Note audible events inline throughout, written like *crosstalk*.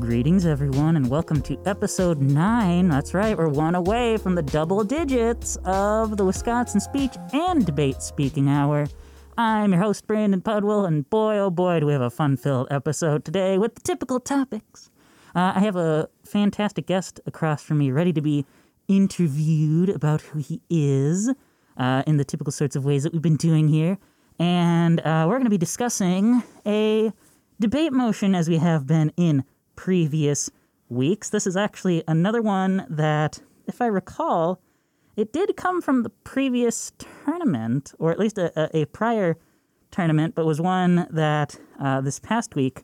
Greetings, everyone, and welcome to episode 9. That's right, we're one away from the double digits of the Wisconsin Speech and Debate Speaking Hour. I'm your host, Brandon Pudwell, and boy, oh boy, do we have a fun filled episode today with the typical topics. Uh, I have a fantastic guest across from me ready to be interviewed about who he is uh, in the typical sorts of ways that we've been doing here. And uh, we're going to be discussing a debate motion as we have been in previous weeks. This is actually another one that, if I recall, it did come from the previous tournament, or at least a, a, a prior tournament, but was one that uh, this past week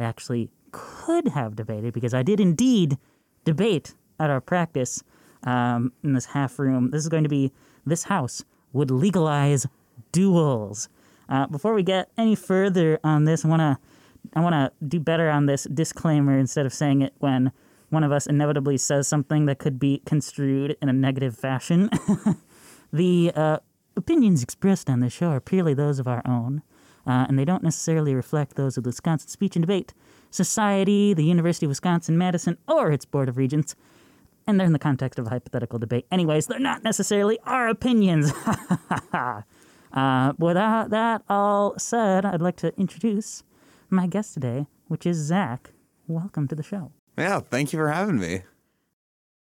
I actually could have debated because I did indeed debate at our practice um, in this half room. This is going to be this house would legalize duels. Uh, before we get any further on this, I want to I want to do better on this disclaimer instead of saying it when one of us inevitably says something that could be construed in a negative fashion. *laughs* the uh, opinions expressed on this show are purely those of our own, uh, and they don't necessarily reflect those of the Wisconsin Speech and Debate Society, the University of Wisconsin Madison, or its Board of Regents. And they're in the context of a hypothetical debate. Anyways, they're not necessarily our opinions. *laughs* uh, with that, that all said, I'd like to introduce my guest today, which is Zach. Welcome to the show. Yeah, thank you for having me.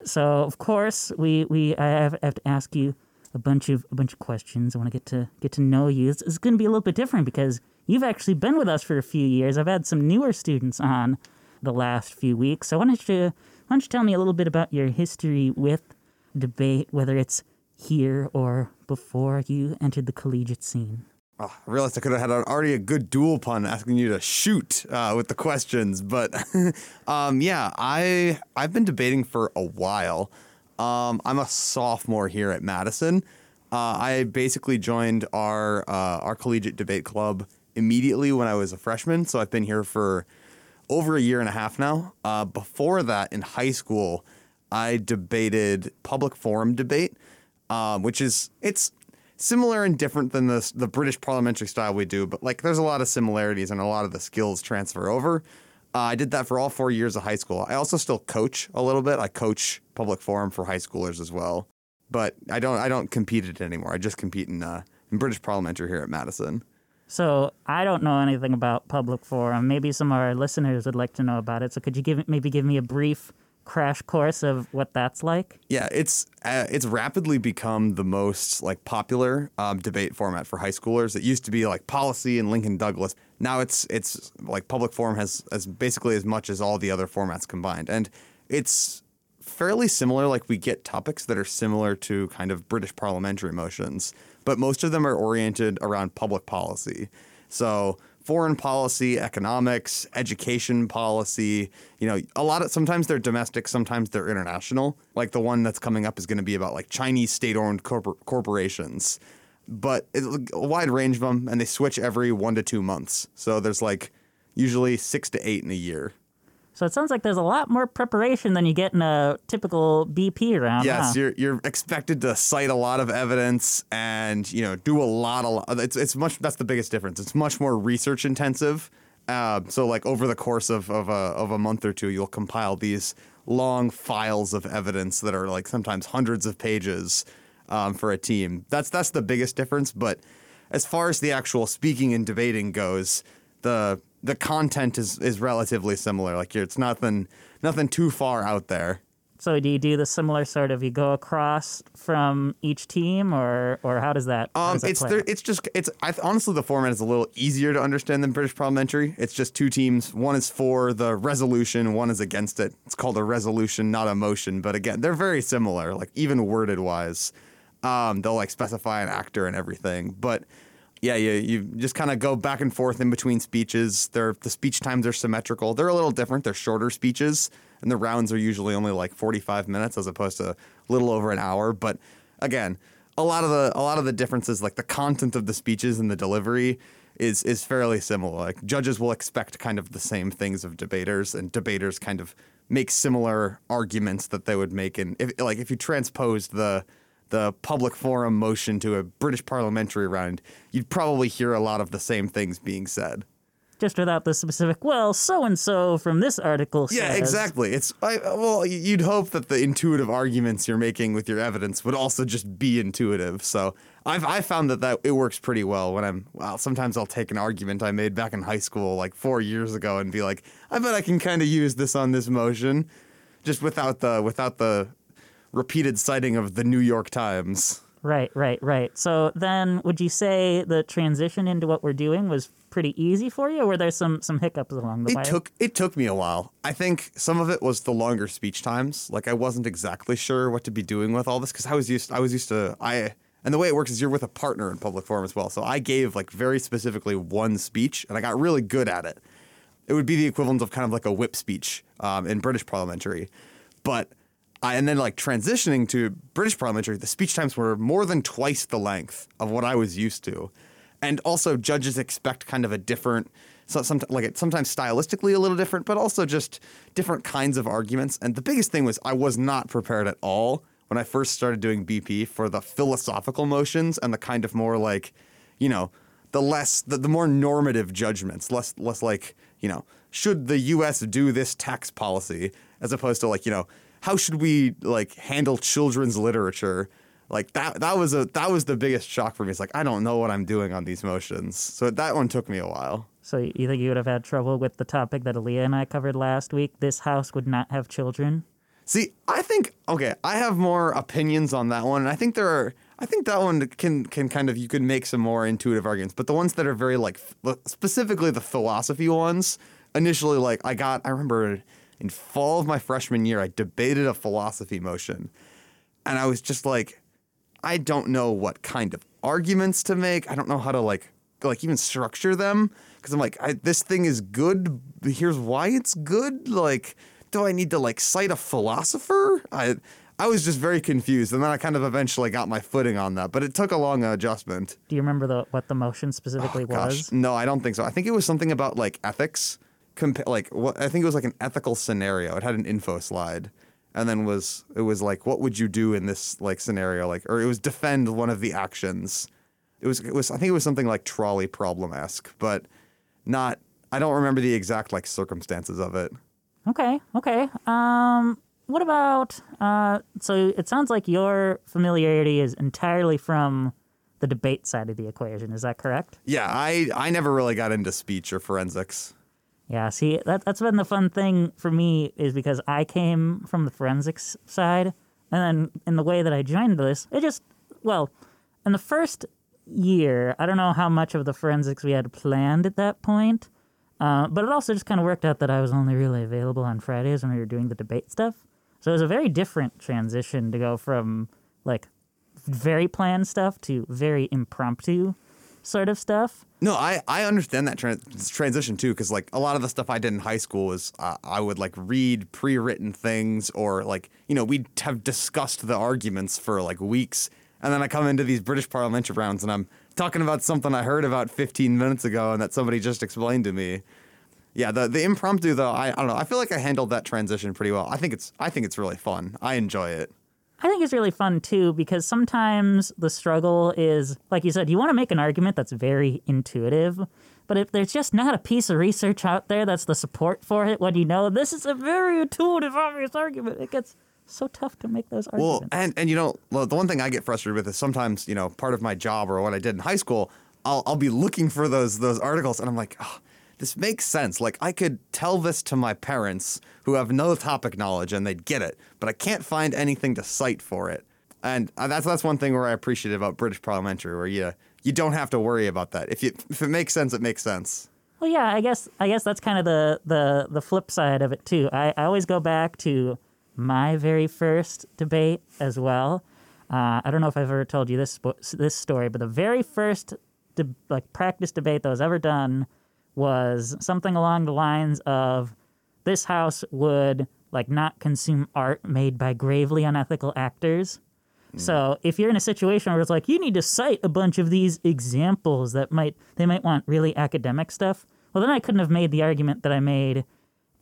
So, of course, we, we I have, have to ask you a bunch of a bunch of questions. I want to get to get to know you. It's, it's going to be a little bit different because you've actually been with us for a few years. I've had some newer students on the last few weeks. So, why don't you why don't you tell me a little bit about your history with debate, whether it's here or before you entered the collegiate scene? Oh, I realized I could have had already a good duel pun asking you to shoot uh, with the questions, but *laughs* um, yeah, I I've been debating for a while. Um, I'm a sophomore here at Madison. Uh, I basically joined our uh, our collegiate debate club immediately when I was a freshman, so I've been here for over a year and a half now. Uh, before that, in high school, I debated public forum debate, um, which is it's similar and different than the the British parliamentary style we do, but like there's a lot of similarities and a lot of the skills transfer over. Uh, I did that for all four years of high school. I also still coach a little bit. I coach public forum for high schoolers as well, but I don't I don't compete at it anymore. I just compete in uh, in British parliamentary here at Madison. So I don't know anything about public forum. Maybe some of our listeners would like to know about it. So could you give maybe give me a brief crash course of what that's like? Yeah, it's uh, it's rapidly become the most like popular um, debate format for high schoolers. It used to be like policy and Lincoln Douglas. Now it's it's like public forum has as basically as much as all the other formats combined, and it's fairly similar. Like we get topics that are similar to kind of British parliamentary motions, but most of them are oriented around public policy. So foreign policy, economics, education policy. You know, a lot of sometimes they're domestic, sometimes they're international. Like the one that's coming up is going to be about like Chinese state-owned corpor- corporations, but it's a wide range of them, and they switch every one to two months. So there's like usually six to eight in a year. So it sounds like there's a lot more preparation than you get in a typical BP round. Yes, huh? you're you're expected to cite a lot of evidence and you know do a lot of it's it's much that's the biggest difference. It's much more research intensive. Uh, so like over the course of of a of a month or two, you'll compile these long files of evidence that are like sometimes hundreds of pages um, for a team. That's that's the biggest difference. But as far as the actual speaking and debating goes, the the content is is relatively similar. Like it's nothing nothing too far out there. So do you do the similar sort of you go across from each team, or or how does that? Um, does that it's there, it's just it's I, honestly the format is a little easier to understand than British parliamentary. It's just two teams. One is for the resolution, one is against it. It's called a resolution, not a motion. But again, they're very similar, like even worded wise. Um, they'll like specify an actor and everything, but yeah, you, you just kind of go back and forth in between speeches. They're, the speech times are symmetrical. They're a little different. They're shorter speeches, and the rounds are usually only like 45 minutes as opposed to a little over an hour. But again, a lot of the a lot of the differences, like the content of the speeches and the delivery, is is fairly similar. Like judges will expect kind of the same things of debaters, and debaters kind of make similar arguments that they would make And if like if you transposed the the public forum motion to a British parliamentary round, you'd probably hear a lot of the same things being said. just without the specific. Well, so and so from this article. Yeah, says." exactly. It's I, well, you'd hope that the intuitive arguments you're making with your evidence would also just be intuitive. So I've I found that that it works pretty well when I'm well. Sometimes I'll take an argument I made back in high school, like four years ago, and be like, I bet I can kind of use this on this motion, just without the without the repeated citing of the New York Times. Right, right, right. So then, would you say the transition into what we're doing was pretty easy for you, or were there some some hiccups along the way? It took it took me a while. I think some of it was the longer speech times. Like I wasn't exactly sure what to be doing with all this because I was used I was used to I and the way it works is you're with a partner in public forum as well. So I gave like very specifically one speech and I got really good at it. It would be the equivalent of kind of like a whip speech um, in British parliamentary, but. I, and then like transitioning to British parliamentary, the speech times were more than twice the length of what I was used to. And also judges expect kind of a different so some, like sometimes stylistically a little different but also just different kinds of arguments. And the biggest thing was i was not prepared at all when i first started doing bp for the philosophical motions and the kind of more like you know the less the, the more normative judgments less less like you know should the us do this tax policy as opposed to like you know how should we like handle children's literature like that that was a that was the biggest shock for me. It's like I don't know what I'm doing on these motions. So that one took me a while. So you think you would have had trouble with the topic that Aaliyah and I covered last week? This house would not have children. See, I think okay, I have more opinions on that one. And I think there are I think that one can can kind of you can make some more intuitive arguments, but the ones that are very like specifically the philosophy ones, initially like I got I remember in fall of my freshman year I debated a philosophy motion. And I was just like I don't know what kind of arguments to make. I don't know how to like like even structure them because I'm like I, this thing is good. Here's why it's good. Like, do I need to like cite a philosopher? I I was just very confused, and then I kind of eventually got my footing on that. But it took a long adjustment. Do you remember the what the motion specifically oh, was? No, I don't think so. I think it was something about like ethics. Compa- like what I think it was like an ethical scenario. It had an info slide and then was it was like what would you do in this like scenario like or it was defend one of the actions it was it was i think it was something like trolley problem esque but not i don't remember the exact like circumstances of it Okay, okay. Um, what about uh? So it sounds like your familiarity is entirely from the debate side of the equation. Is that correct? yeah i i never really got into speech or forensics Yeah, see, that, that's been the fun thing for me is because I came from the forensics side, and then in the way that I joined this, it just, well, in the first year, I don't know how much of the forensics we had planned at that point, uh, but it also just kind of worked out that I was only really available on Fridays when we were doing the debate stuff. So it was a very different transition to go from like very planned stuff to very impromptu sort of stuff. No, I, I understand that tran- transition too, because like a lot of the stuff I did in high school was uh, I would like read pre written things or like, you know, we'd have discussed the arguments for like weeks. And then I come into these British parliamentary rounds and I'm talking about something I heard about 15 minutes ago and that somebody just explained to me. Yeah, the, the impromptu though, I, I don't know. I feel like I handled that transition pretty well. I think it's I think it's really fun. I enjoy it. I think it's really fun too because sometimes the struggle is, like you said, you want to make an argument that's very intuitive, but if there's just not a piece of research out there that's the support for it, when you know this is a very intuitive, obvious argument, it gets so tough to make those arguments. Well, and and you know, well, the one thing I get frustrated with is sometimes you know part of my job or what I did in high school, I'll I'll be looking for those those articles, and I'm like, oh, this makes sense. Like I could tell this to my parents who have no topic knowledge and they'd get it, but I can't find anything to cite for it. And uh, that's that's one thing where I appreciate about British parliamentary, where you you don't have to worry about that. If you if it makes sense, it makes sense. Well, yeah, I guess I guess that's kind of the the the flip side of it too. I, I always go back to my very first debate as well. Uh, I don't know if I've ever told you this this story, but the very first de- like practice debate that was ever done was something along the lines of this house would like not consume art made by gravely unethical actors. Mm. So if you're in a situation where it's like you need to cite a bunch of these examples that might they might want really academic stuff, well then I couldn't have made the argument that I made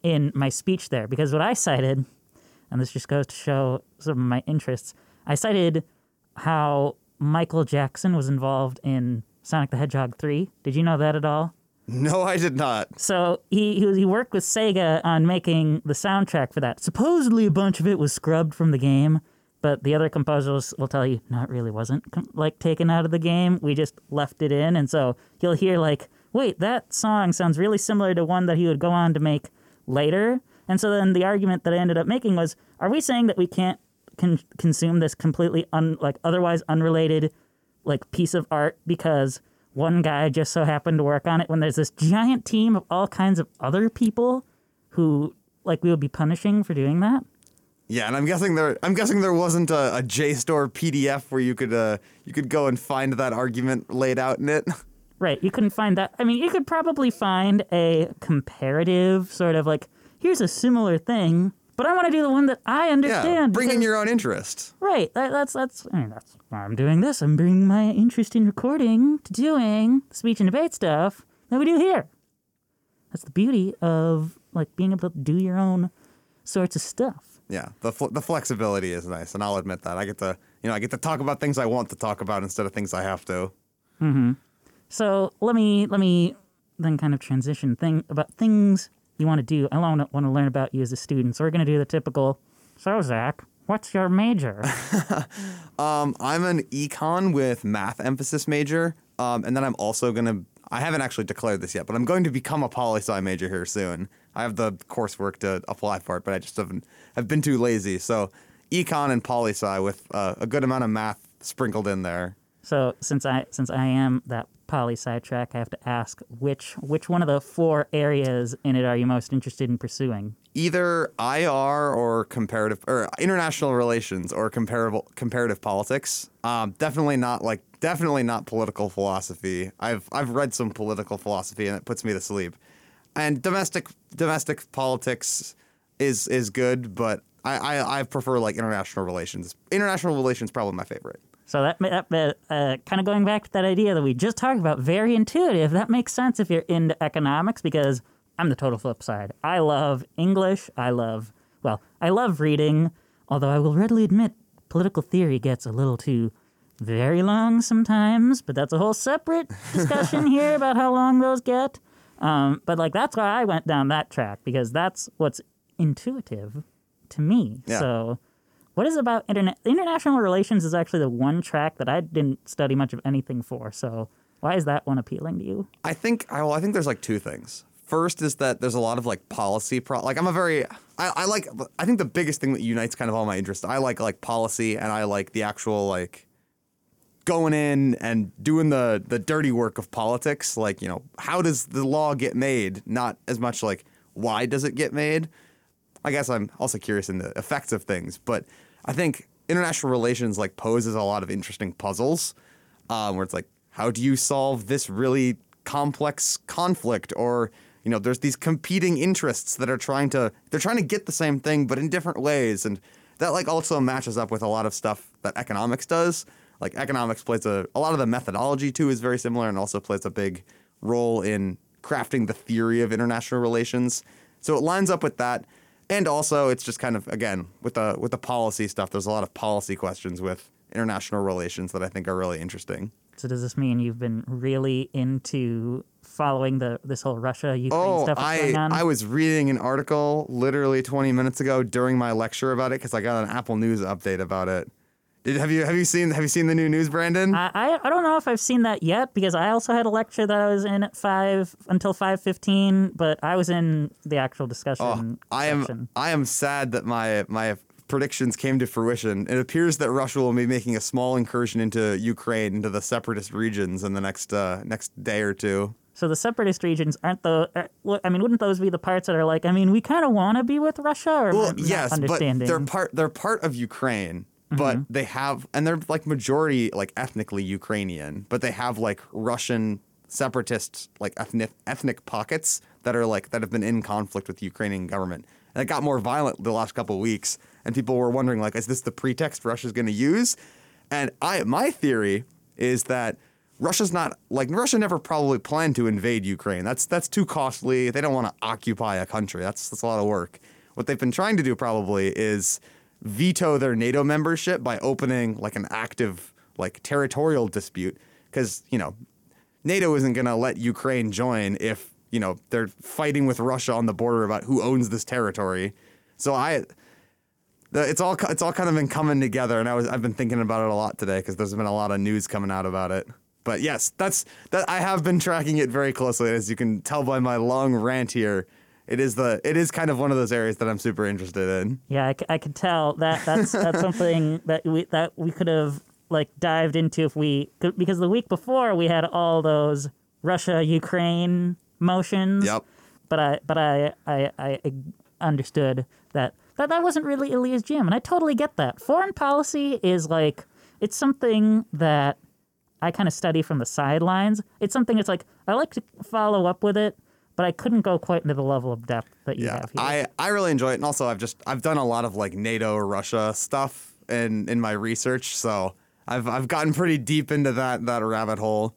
in my speech there because what I cited, and this just goes to show some of my interests, I cited how Michael Jackson was involved in Sonic the Hedgehog 3. Did you know that at all? No, I did not. So he, he worked with Sega on making the soundtrack for that. Supposedly a bunch of it was scrubbed from the game, but the other composers will tell you not really wasn't like taken out of the game. We just left it in, and so you'll hear like, wait, that song sounds really similar to one that he would go on to make later. And so then the argument that I ended up making was, are we saying that we can't con- consume this completely un- like otherwise unrelated like piece of art because one guy just so happened to work on it when there's this giant team of all kinds of other people who like we would be punishing for doing that? Yeah, and I'm guessing there. I'm guessing there wasn't a, a JSTOR PDF where you could uh, you could go and find that argument laid out in it. *laughs* Right. You couldn't find that. I mean, you could probably find a comparative sort of like, here's a similar thing, but I want to do the one that I yeah, understand. bring in your own interest. Right. That, that's that's. I mean, that's why I'm doing this. I'm bringing my interest in recording to doing speech and debate stuff that we do here. That's the beauty of like being able to do your own sorts of stuff. Yeah, the fl- the flexibility is nice, and I'll admit that I get to you know I get to talk about things I want to talk about instead of things I have to. Mm-hmm. So let me let me then kind of transition thing about things you want to do. I want to want to learn about you as a student. So we're gonna do the typical. So Zach, what's your major? *laughs* Um, I'm an econ with math emphasis major, um, and then I'm also gonna. I haven't actually declared this yet, but I'm going to become a poli sci major here soon. I have the coursework to apply for it, but I just haven't I've been too lazy. So, econ and poli sci with uh, a good amount of math sprinkled in there. so since I since I am that poli I have to ask which which one of the four areas in it are you most interested in pursuing? Either IR or comparative or international relations or comparable comparative politics. Um, definitely not like definitely not political philosophy. I've I've read some political philosophy and it puts me to sleep. And domestic domestic politics is is good, but I, I, I prefer like international relations. International relations probably my favorite. So that that, that uh, kind of going back to that idea that we just talked about, very intuitive. That makes sense if you're into economics because I'm the total flip side. I love English. I love well, I love reading. Although I will readily admit, political theory gets a little too very long sometimes. But that's a whole separate *laughs* discussion here about how long those get. Um, but like that's why I went down that track because that's what's intuitive to me. Yeah. So. What is about internet? International relations is actually the one track that I didn't study much of anything for. So why is that one appealing to you? I think I well, I think there's like two things. First is that there's a lot of like policy pro like I'm a very I, I like I think the biggest thing that unites kind of all my interests. I like like policy and I like the actual like going in and doing the the dirty work of politics. Like, you know, how does the law get made? Not as much like why does it get made? I guess I'm also curious in the effects of things, but I think international relations like poses a lot of interesting puzzles, um, where it's like, how do you solve this really complex conflict, or you know, there's these competing interests that are trying to they're trying to get the same thing, but in different ways, and that like also matches up with a lot of stuff that economics does. Like economics plays a a lot of the methodology too is very similar, and also plays a big role in crafting the theory of international relations. So it lines up with that. And also it's just kind of again with the with the policy stuff, there's a lot of policy questions with international relations that I think are really interesting. So does this mean you've been really into following the this whole Russia Ukraine Oh, stuff that's I going on? I was reading an article literally 20 minutes ago during my lecture about it because I got an Apple News update about it. Have you have you seen have you seen the new news, Brandon? I, I I don't know if I've seen that yet because I also had a lecture that I was in at five until five fifteen, but I was in the actual discussion. Oh, I am. I am sad that my my predictions came to fruition. It appears that Russia will be making a small incursion into Ukraine, into the separatist regions in the next uh, next day or two. So the separatist regions aren't the. Are, I mean, wouldn't those be the parts that are like? I mean, we kind of want to be with Russia, or Well, yes, but understanding? they're part they're part of Ukraine, but mm-hmm. they have and they're like majority like ethnically Ukrainian, but they have like Russian separatist like ethnic ethnic pockets that are like that have been in conflict with the Ukrainian government. And it got more violent the last couple of weeks, and people were wondering like, is this the pretext Russia's going to use? And I my theory is that Russia's not like Russia never probably planned to invade Ukraine. That's that's too costly. They don't want to occupy a country. That's that's a lot of work. What they've been trying to do probably is veto their NATO membership by opening like an active like territorial dispute because you know NATO isn't going to let Ukraine join if you know they're fighting with Russia on the border about who owns this territory. So I, the, it's all it's all kind of been coming together, and I was I've been thinking about it a lot today because there's been a lot of news coming out about it. But yes, that's that I have been tracking it very closely, as you can tell by my long rant here. It is the it is kind of one of those areas that I'm super interested in. Yeah, I, c- I can tell that that's that's *laughs* something that we that we could have like dived into if we could- because the week before we had all those Russia Ukraine motions. Yep. But I but I I, I understood that, that that wasn't really Ilya's jam, and I totally get that. Foreign policy is like it's something that I kind of study from the sidelines. It's something that's like I like to follow up with it, but I couldn't go quite into the level of depth that you Yeah, have here. I, I really enjoy it, and also I've just I've done a lot of like NATO Russia stuff in in my research, so I've I've gotten pretty deep into that that rabbit hole.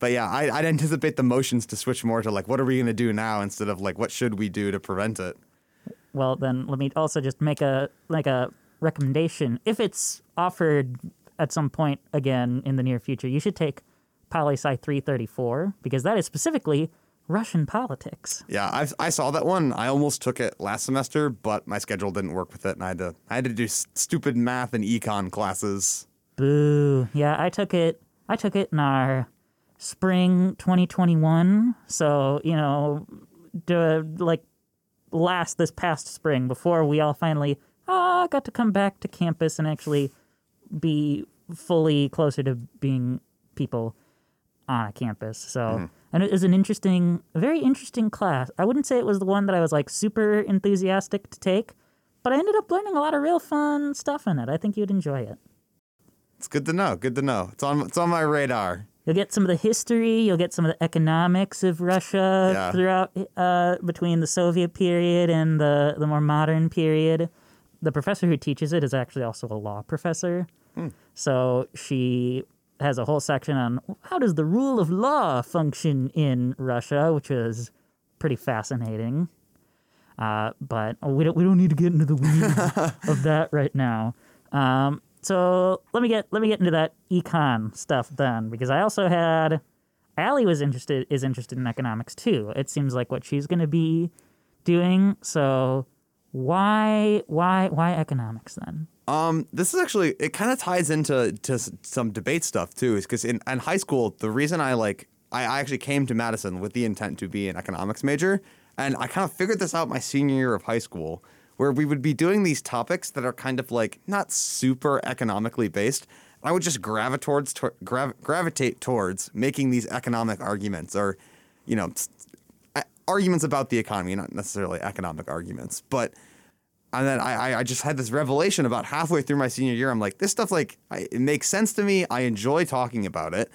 But yeah, I, I'd anticipate the motions to switch more to like what are we gonna do now instead of like what should we do to prevent it. Well, then let me also just make a like a recommendation. If it's offered at some point again in the near future, you should take Poli Sci 334 because that is specifically Russian politics. Yeah, I I saw that one. I almost took it last semester, but my schedule didn't work with it, and I had to I had to do s- stupid math and econ classes. Boo. Yeah, I took it. I took it in our spring 2021. So you know, the like last this past spring before we all finally ah got to come back to campus and actually be fully closer to being people on a campus. So, and it was an interesting, a very interesting class. I wouldn't say it was the one that I was like super enthusiastic to take, but I ended up learning a lot of real fun stuff in it. I think you'd enjoy it. It's good to know. Good to know. It's on it's on my radar. You'll get some of the history. You'll get some of the economics of Russia Yeah. throughout uh, between the Soviet period and the the more modern period. The professor who teaches it is actually also a law professor, so she has a whole section on how does the rule of law function in Russia, which is pretty fascinating. Uh, but we don't we don't need to get into the weeds *laughs* of that right now. Um, so let me get let me get into that econ stuff then, because I also had Allie was interested is interested in economics too. It seems like what she's going to be doing. So why why why economics then? Um, this is actually it kind of ties into to some debate stuff too. Is because in, in high school, the reason I like I, I actually came to Madison with the intent to be an economics major, and I kind of figured this out my senior year of high school, where we would be doing these topics that are kind of like not super economically based. I would just gravitate towards grav- gravitate towards making these economic arguments, or you know, arguments about the economy, not necessarily economic arguments, but and then I, I- just had this revelation about halfway through my senior year. I'm like, this stuff like I, it makes sense to me. I enjoy talking about it.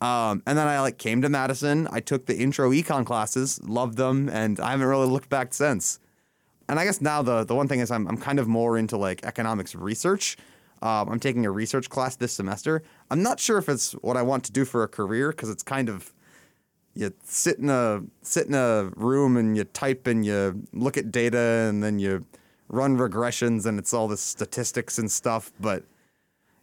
Um, and then I like came to Madison. I took the intro econ classes, loved them, and I haven't really looked back since. And I guess now the the one thing is I'm I'm kind of more into like economics research. Um, I'm taking a research class this semester. I'm not sure if it's what I want to do for a career because it's kind of you sit in a sit in a room and you type and you look at data and then you run regressions and it's all this statistics and stuff. But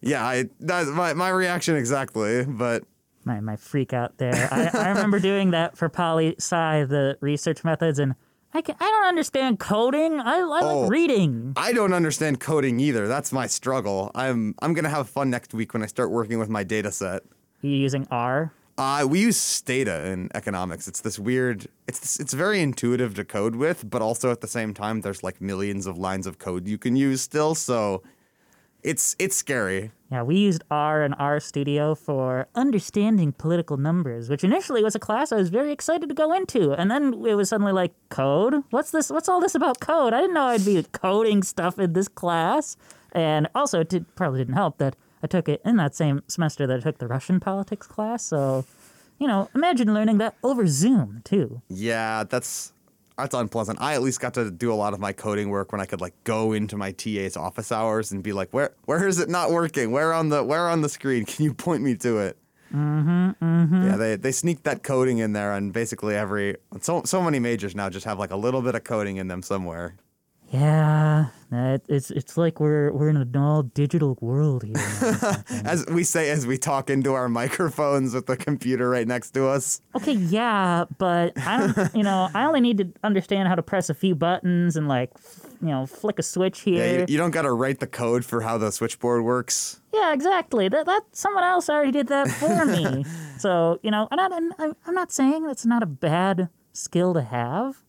yeah, I that's my my reaction exactly. But My my freak out there. I, I remember doing that for poli sci the research methods, and I can, I don't understand coding. I, I Oh. like reading. I don't understand coding either. That's my struggle. I'm I'm gonna have fun next week when I start working with my data set. You using R? Uh, we use Stata in economics. It's this weird. It's this, it's very intuitive to code with, but also at the same time, there's like millions of lines of code you can use still. So it's it's scary. Yeah, we used R and R Studio for understanding political numbers, which initially was a class I was very excited to go into, and then it was suddenly like code. What's this? What's all this about code? I didn't know I'd be coding stuff in this class. And also, it did, probably didn't help that I took it in that same semester that I took the Russian politics class. So, you know, imagine learning that over Zoom too. Yeah, that's that's unpleasant. I at least got to do a lot of my coding work when I could like go into my TA's office hours and be like, where where is it not working? Where on the where on the screen? Can you point me to it? Mm-hmm. Mm-hmm. Yeah, they they sneaked that coding in there, and basically every so so many majors now just have like a little bit of coding in them somewhere. Yeah, it's it's like we're we're in an all digital world here. *laughs* As we say as we talk into our microphones with the computer right next to us. okay, yeah, but I don't. You know, I only need to understand how to press a few buttons and like, you know, flick a switch Yeah, here. you, you don't got to write the code for how the switchboard works. Yeah, exactly. That that someone else already did that for me. *laughs* so you know, and I, I'm not saying that's not a bad skill to have,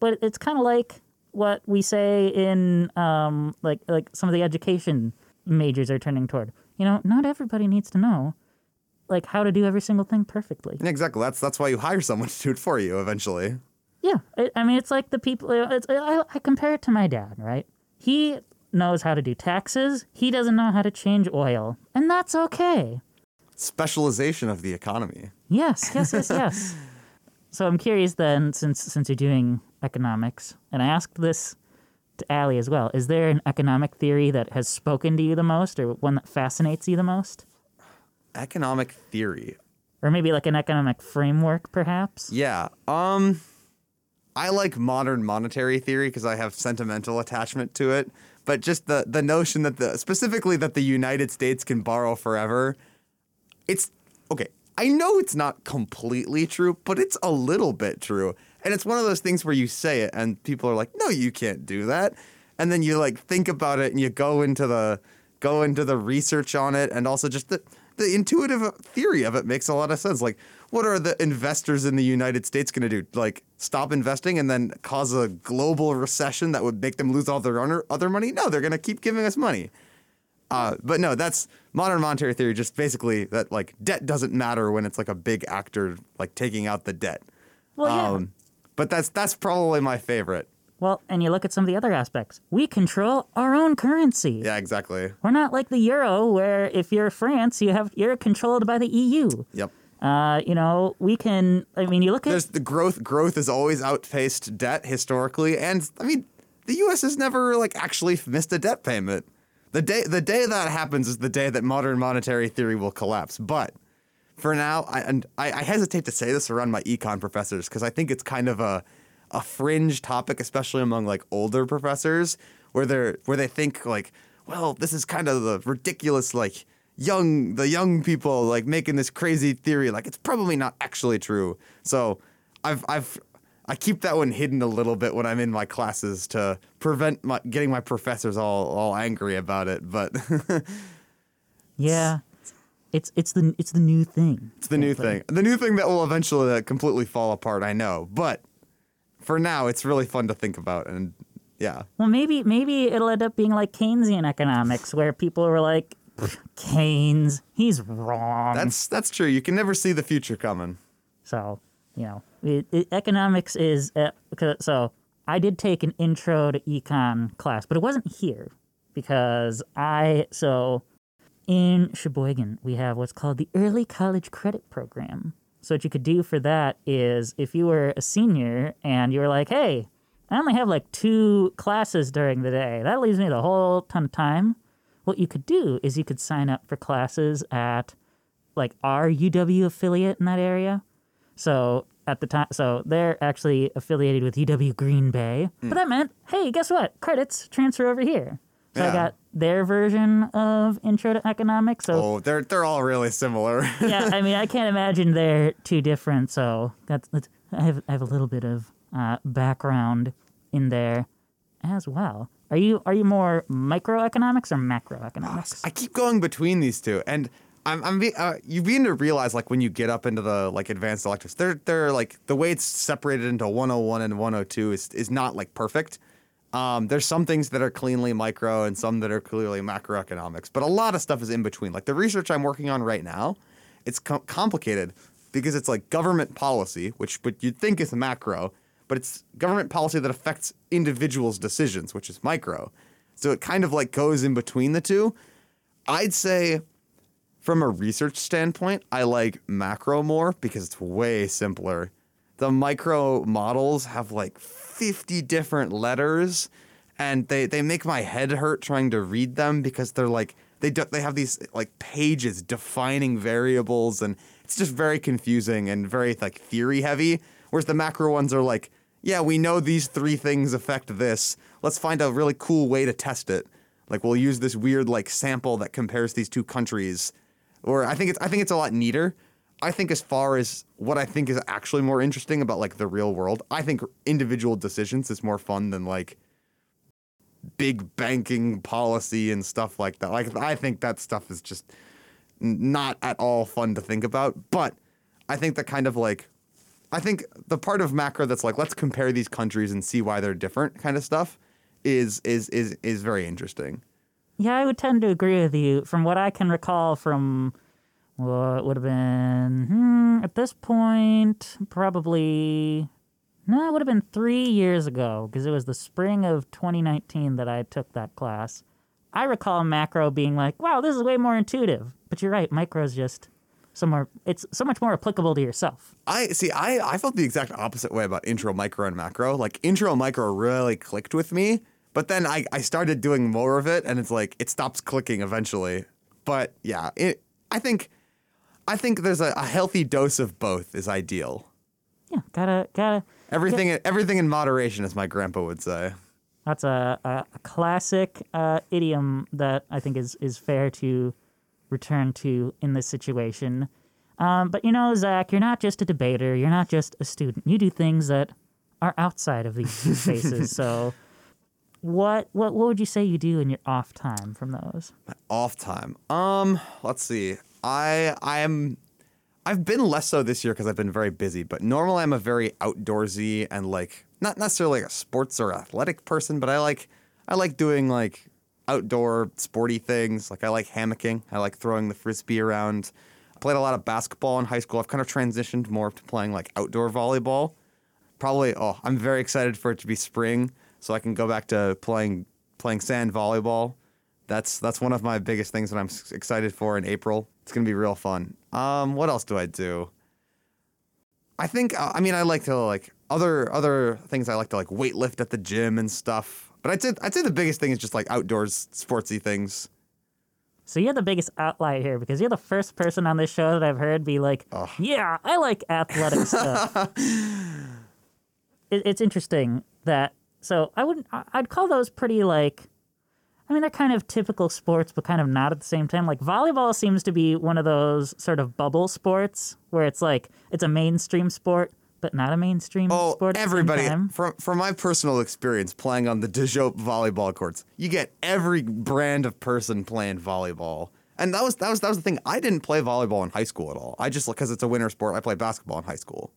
but it's kind of like what we say in um like like some of the education majors are turning toward. You know, not everybody needs to know like how to do every single thing perfectly. Yeah, exactly. That's that's why you hire someone *laughs* to do it for you eventually. Yeah, I, I mean, it's like the people. It's, I, I compare it to my dad, right? He knows how to do taxes. He doesn't know how to change oil, and that's okay. Specialization of the economy. Yes, yes, yes, yes. *laughs* so I'm curious then, since since you're doing economics, and I asked this to Allie as well. Is there an economic theory that has spoken to you the most, or one that fascinates you the most, Economic theory. or maybe like an economic framework, perhaps? Yeah. Um I like modern monetary theory because I have sentimental attachment to it, but just the the notion that the specifically that the United States can borrow forever. It's okay. I know it's not completely true, but it's a little bit true. And it's one of those things where you say it and people are like, "No, you can't do that." And then you like think about it and you go into the go into the research on it and also just the the intuitive theory of it makes a lot of sense. Like, what are the investors in the United States going to do? Like, stop investing and then cause a global recession that would make them lose all their other other money? No, they're going to keep giving us money. Uh, but no, that's modern monetary theory. Just basically that like debt doesn't matter when it's like a big actor like taking out the debt. Well, yeah. Um, but that's that's probably my favorite. well, and you look at some of the other aspects. We control our own currency. Yeah, exactly. We're not like the euro, where if you're France, you have you're controlled by the EU. Yep. Uh, you know, we can. I mean, you look at There's the growth. Growth has always outpaced debt historically, and I mean, the U.S. has never like actually missed a debt payment. The day the day that happens is the day that modern monetary theory will collapse. But for now, I, and I, I hesitate to say this around my econ professors because I think it's kind of a a fringe topic, especially among like older professors, where they're where they think like, well, this is kind of the ridiculous like young the young people like making this crazy theory like it's probably not actually true. So I've I've I keep that one hidden a little bit when I'm in my classes to prevent my getting my professors all all angry about it. But *laughs* yeah, it's it's the it's the new thing. it's the new thing, the new thing that will eventually uh, completely fall apart. I know, but for now, it's really fun to think about, and yeah, Well, maybe maybe it'll end up being like Keynesian economics, where people were like, Keynes, he's wrong. that's that's true. You can never see the future coming. So, you know, economics is uh, so I did take an intro to econ class, but it wasn't here because I so in Sheboygan we have what's called the early college credit program. So what you could do for that is if you were a senior and you were like, "Hey, I only have like two classes during the day. That leaves me the whole ton of time." What you could do is you could sign up for classes at like our UW affiliate in that area. So at the time, so they're actually affiliated with UW Green Bay. But that meant, hey, guess what? Credits transfer over here. So I got their version of Intro to Economics. So Oh, they're they're all really similar. *laughs* yeah, I mean, I can't imagine they're too different. So that's, that's I have I have a little bit of uh, background in there as well. Are you are you more microeconomics or macroeconomics? I keep going between these two, and I'm, I'm be, uh, you begin to realize like when you get up into the like advanced electives, they're they're like the way it's separated into 101 and 102 is is not like perfect. Um, there's some things that are cleanly micro and some that are clearly macroeconomics, but a lot of stuff is in between. Like the research I'm working on right now, it's com- complicated because it's like government policy, which but you'd think is macro, but it's government policy that affects individuals' decisions, which is micro. So it kind of like goes in between the two. I'd say from a research standpoint, I like macro more because it's way simpler. The micro models have like 50 different letters and they, they make my head hurt trying to read them because they're like they do, they have these like pages defining variables and it's just very confusing and very like theory heavy whereas the macro ones are like yeah, we know these three things affect this. Let's find a really cool way to test it. Like we'll use this weird like sample that compares these two countries. Or I think it's I think it's a lot neater. I think as far as what I think is actually more interesting about like the real world, I think individual decisions is more fun than like big banking policy and stuff like that. Like I think that stuff is just not at all fun to think about. But I think that kind of like I think the part of macro that's like let's compare these countries and see why they're different kind of stuff is is is is very interesting. Yeah, I would tend to agree with you. From what I can recall from what would have been hmm, at this point, probably no, it would have been three years ago because it was the spring of 2019 that I took that class. I recall macro being like, "Wow, this is way more intuitive." But you're right, micro is just so more. It's so much more applicable to yourself. I see. I I felt the exact opposite way about intro, micro, and macro. Like intro, micro really clicked with me, but then I I started doing more of it, and it's like it stops clicking eventually. But yeah, it. I think, I think there's a, a healthy dose of both is ideal. Yeah, gotta gotta. Everything everything in moderation, as my grandpa would say. That's a, a, a classic uh, idiom that I think is, is fair to return to in this situation. Um, but you know, Zach, you're not just a debater. You're not just a student. You do things that are outside of these *laughs* spaces. so, what what what would you say you do in your off time from those? Off time. Um, let's see. I I am I've been less so this year because I've been very busy, but normally I'm a very outdoorsy and like not necessarily a sports or athletic person, but I like I like doing like outdoor sporty things. Like I like hammocking. I like throwing the frisbee around. I played a lot of basketball in high school. I've kind of transitioned more to playing like outdoor volleyball. Probably oh, I'm very excited for it to be spring so I can go back to playing playing sand volleyball. That's that's one of my biggest things that I'm excited for in April. It's gonna be real fun. Um, what else do I do? I think uh, I mean I like to like other other things I like to like weightlift at the gym and stuff. But I'd say I'd say the biggest thing is just like outdoors sportsy things. So you're the biggest outlier here because you're the first person on this show that I've heard be like, "Yeah, I like athletic stuff." *laughs* it, it's interesting that. So I wouldn't. I'd call those pretty like. I mean, they're kind of typical sports, but kind of not at the same time. Like volleyball seems to be one of those sort of bubble sports where it's like it's a mainstream sport, but not a mainstream Oh, sport. at the same everybody! From from my personal experience playing on the Dejope volleyball courts, you get every brand of person playing volleyball, and that was that was that was the thing. I didn't play volleyball in high school at all. I just because it's a winter sport. I played basketball in high school.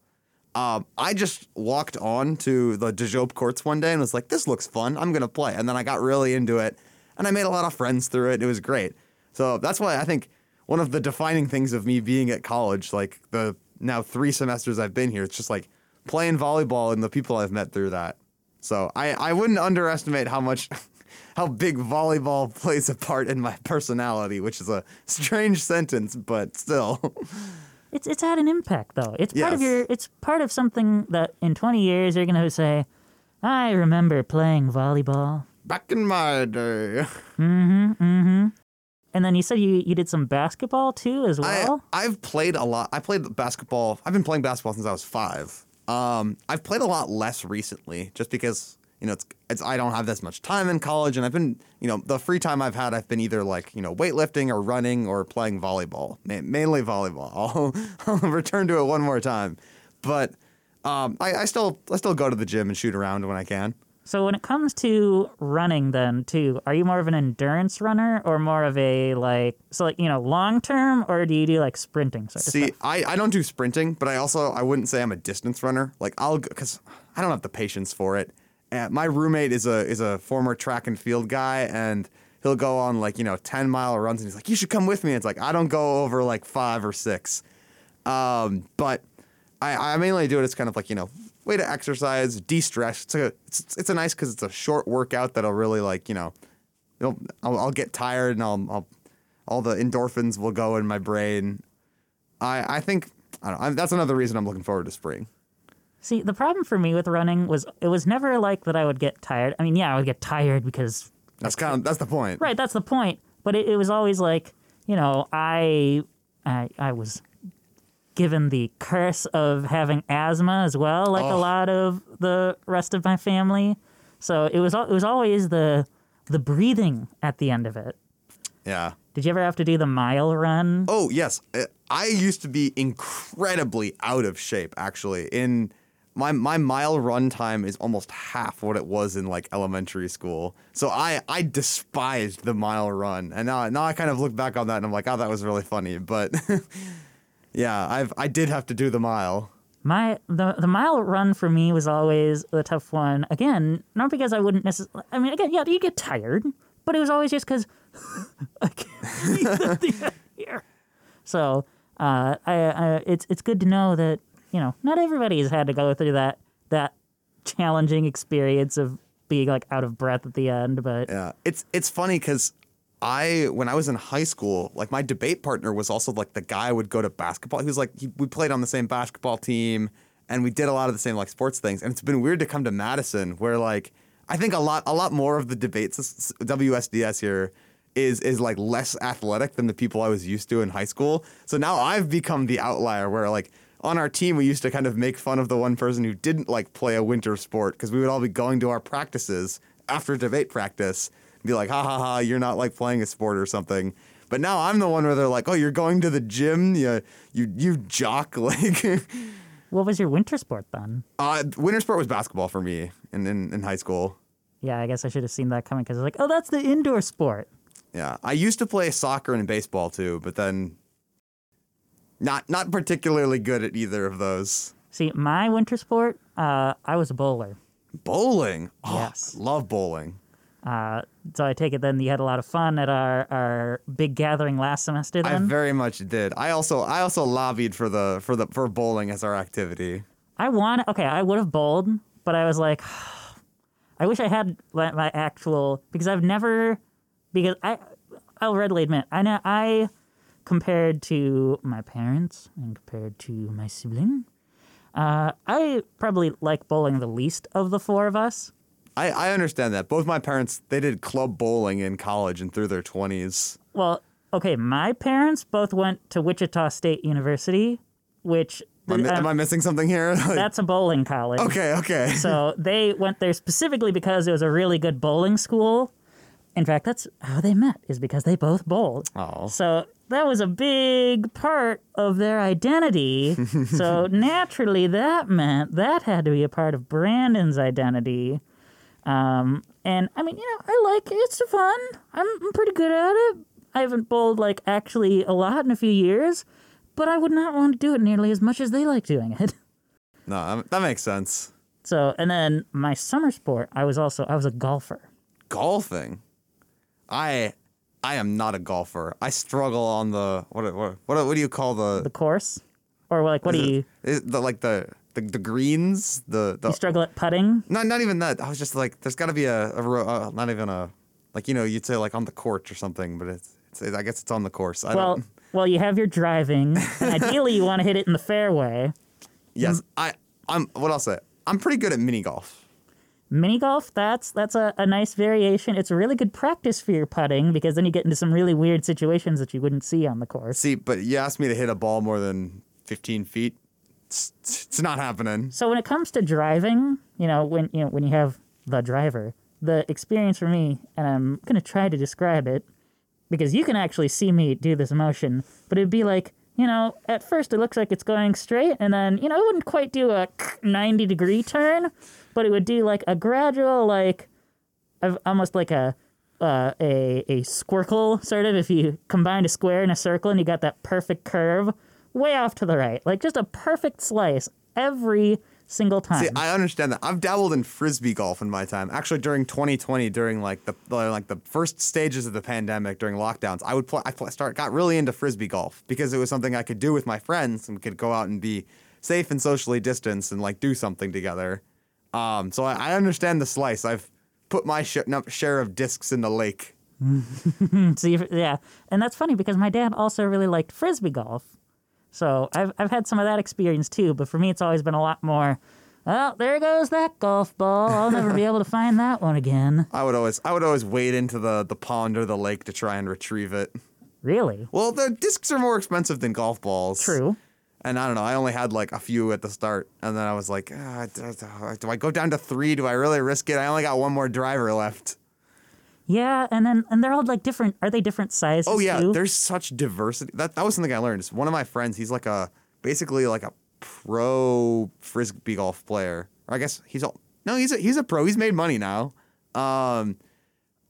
Um, I just walked on to the Dejope courts one day and was like, "This looks fun. I'm gonna play." And then I got really into it, and I made a lot of friends through it. It was great. So that's why I think one of the defining things of me being at college, like the now three semesters I've been here, it's just like playing volleyball and the people I've met through that. So I, I wouldn't underestimate how much *laughs* how big volleyball plays a part in my personality, which is a strange sentence, but still. *laughs* It's it's had an impact though. It's part of your it's part of something that in 20 years you're going to say, "I remember playing volleyball." Back in my day. *laughs* Mhm, mhm. And then you said you you did some basketball too as I, well? I've played a lot. I played basketball. I've been playing basketball since I was five. Um, I've played a lot less recently, just because you know it's it's I don't have this much time in college, and I've been you know the free time I've had, I've been either like you know weightlifting or running or playing volleyball, Ma- mainly volleyball. *laughs* I'll, I'll return to it one more time, but um, I, I still I still go to the gym and shoot around when I can. So when it comes to running then too, are you more of an endurance runner or more of a like so like, you know, long term or do you do like sprinting sort See? I, I don't do sprinting, but I also I wouldn't say I'm a distance runner. Like I'll because I don't have the patience for it. Uh, my roommate is a is a former track and field guy, and he'll go on like you know ten mile runs, and he's like, "You should come with me." It's like I don't go over like five or six, um, but I, I mainly do it as kind of like you know way to exercise, de stress. It's a it's, it's a nice because it's a short workout that'll really like you know, I'll, I'll get tired and I'll, I'll all the endorphins will go in my brain. I I think I don't know, I'm, that's another reason I'm looking forward to spring. See, the problem for me with running was it was never like that I would get tired. I mean, yeah, I would get tired because That's kind of that's the point. right, that's the point. But it, it was always like, you know, I I I was given the curse of having asthma as well, like a Oh. lot of the rest of my family. So it was it was always the the breathing at the end of it. Yeah. Did you ever have to do the mile run? Oh yes, Uh, I used to be incredibly out of shape. Actually, in my my mile run time is almost half what it was in like elementary school. So I I despised the mile run, and now now I kind of look back on that and I'm like, oh, that was really funny. But *laughs* yeah, I've I did have to do the mile. My the the mile run for me was always the tough one. Again, not because I wouldn't necessarily. I mean, again, yeah, you get tired, but it was always just because *laughs* I can't *laughs* the here. So uh, I, I it's it's good to know that you know not everybody has had to go through that that challenging experience of being like out of breath at the end. But Yeah, it's it's funny because I when I was in high school, like my debate partner was also like the guy I would go to basketball. He was like he, we played on the same basketball team, and we did a lot of the same like sports things. And it's been weird to come to Madison where like I think a lot a lot more of the debates WSDS here is is like less athletic than the people I was used to in high school. So now I've become the outlier where like on our team we used to kind of make fun of the one person who didn't like play a winter sport because we would all be going to our practices after debate practice and be like ha ha ha you're not like playing a sport or something. But now I'm the one where they're like, "Oh, you're going to the gym? You you you jock *laughs* like." what was your winter sport then? uh, winter sport was basketball for me in, in, in high school. Yeah, I guess I should have seen that coming because I was like, oh, that's the indoor sport. Yeah, I used to play soccer and baseball too, but then not not particularly good at either of those. See, my winter sport, uh, I was a bowler. Bowling, oh, Yes. love bowling. Uh, so I take it then you had a lot of fun at our, our big gathering last semester I very much did. I also I also lobbied for the for the for bowling as our activity. I want okay, I would have bowled, but I was like, *sighs* I wish I had my, my actual because I've never because I I'll readily admit I know I compared to my parents and compared to my sibling, uh, I probably like bowling the least of the four of us. I, I understand that. Both my parents they did club bowling in college and through their twenties. Well, okay, my parents both went to Wichita State University, which Am, I mi- uh, am I missing something here? *laughs* Like- that's a bowling college. okay, okay. So they went there specifically because it was a really good bowling school. In fact, that's how they met, is because they both bowled. Oh. So that was a big part of their identity. *laughs* so naturally, that meant that had to be a part of Brandon's identity. Um, and I mean, you know, I like it. It's fun. I'm, I'm pretty good at it. I haven't bowled like actually a lot in a few years, but I would not want to do it nearly as much as they like doing it. *laughs* No, that- that makes sense. So, and then my summer sport, I was also I was a golfer. golfing. I I am not a golfer. I struggle on the what what what, what do you call the, The course, or like, what do you the like the the, the greens the the you struggle at putting? not not even that. I was just like there's got to be a, a uh, not even a like you know you'd say like on the court or something, but it's, it's I guess it's on the course. I Well, *laughs* well, you have your driving. ideally, you want to hit it in the fairway. Yes, I I'm what I'll say. I'm pretty good at mini golf. Mini golf, that's that's a, a nice variation. It's a really good practice for your putting because then you get into some really weird situations that you wouldn't see on the course. See, but you asked me to hit a ball more than 15 feet. It's, it's not happening. So when it comes to driving, you know, when you know when you have the driver, the experience for me, and I'm gonna try to describe it because you can actually see me do this motion, but it'd be like, you know, at first it looks like it's going straight, and then you know it wouldn't quite do a *clears throat* 90 degree turn, but it would do like a gradual, like, almost like a uh, a a squircle sort of. If you combined a square and a circle, and you got that perfect curve, way off to the right, like just a perfect slice every single time. See, I understand that. I've dabbled in frisbee golf in my time. Actually, during 2020, during like the the- like the first stages of the pandemic, during lockdowns, I would play. I start got really into frisbee golf because it was something I could do with my friends and could go out and be safe and socially distanced and like do something together. Um, so I, I understand the slice. I've put my sh- share of discs in the lake. *laughs* See, yeah, and that's funny because my dad also really liked frisbee golf, so I've I've had some of that experience too. But for me, it's always been a lot more. Well, there goes that golf ball. I'll never be able to find that one again. *laughs* I would always I would always wade into the the pond or the lake to try and retrieve it. Really? Well, the discs are more expensive than golf balls. True. And I don't know. I only had like a few at the start, and then I was like, ah, do I go down to three? Do I really risk it? I only got one more driver left. Yeah, and then and they're all like different. Are they different sizes? Oh yeah, too? there's such diversity. That that was something I learned. Is one of my friends. He's like a basically like a pro frisbee golf player. Or I guess he's all no. He's a he's a pro. He's made money now. Um,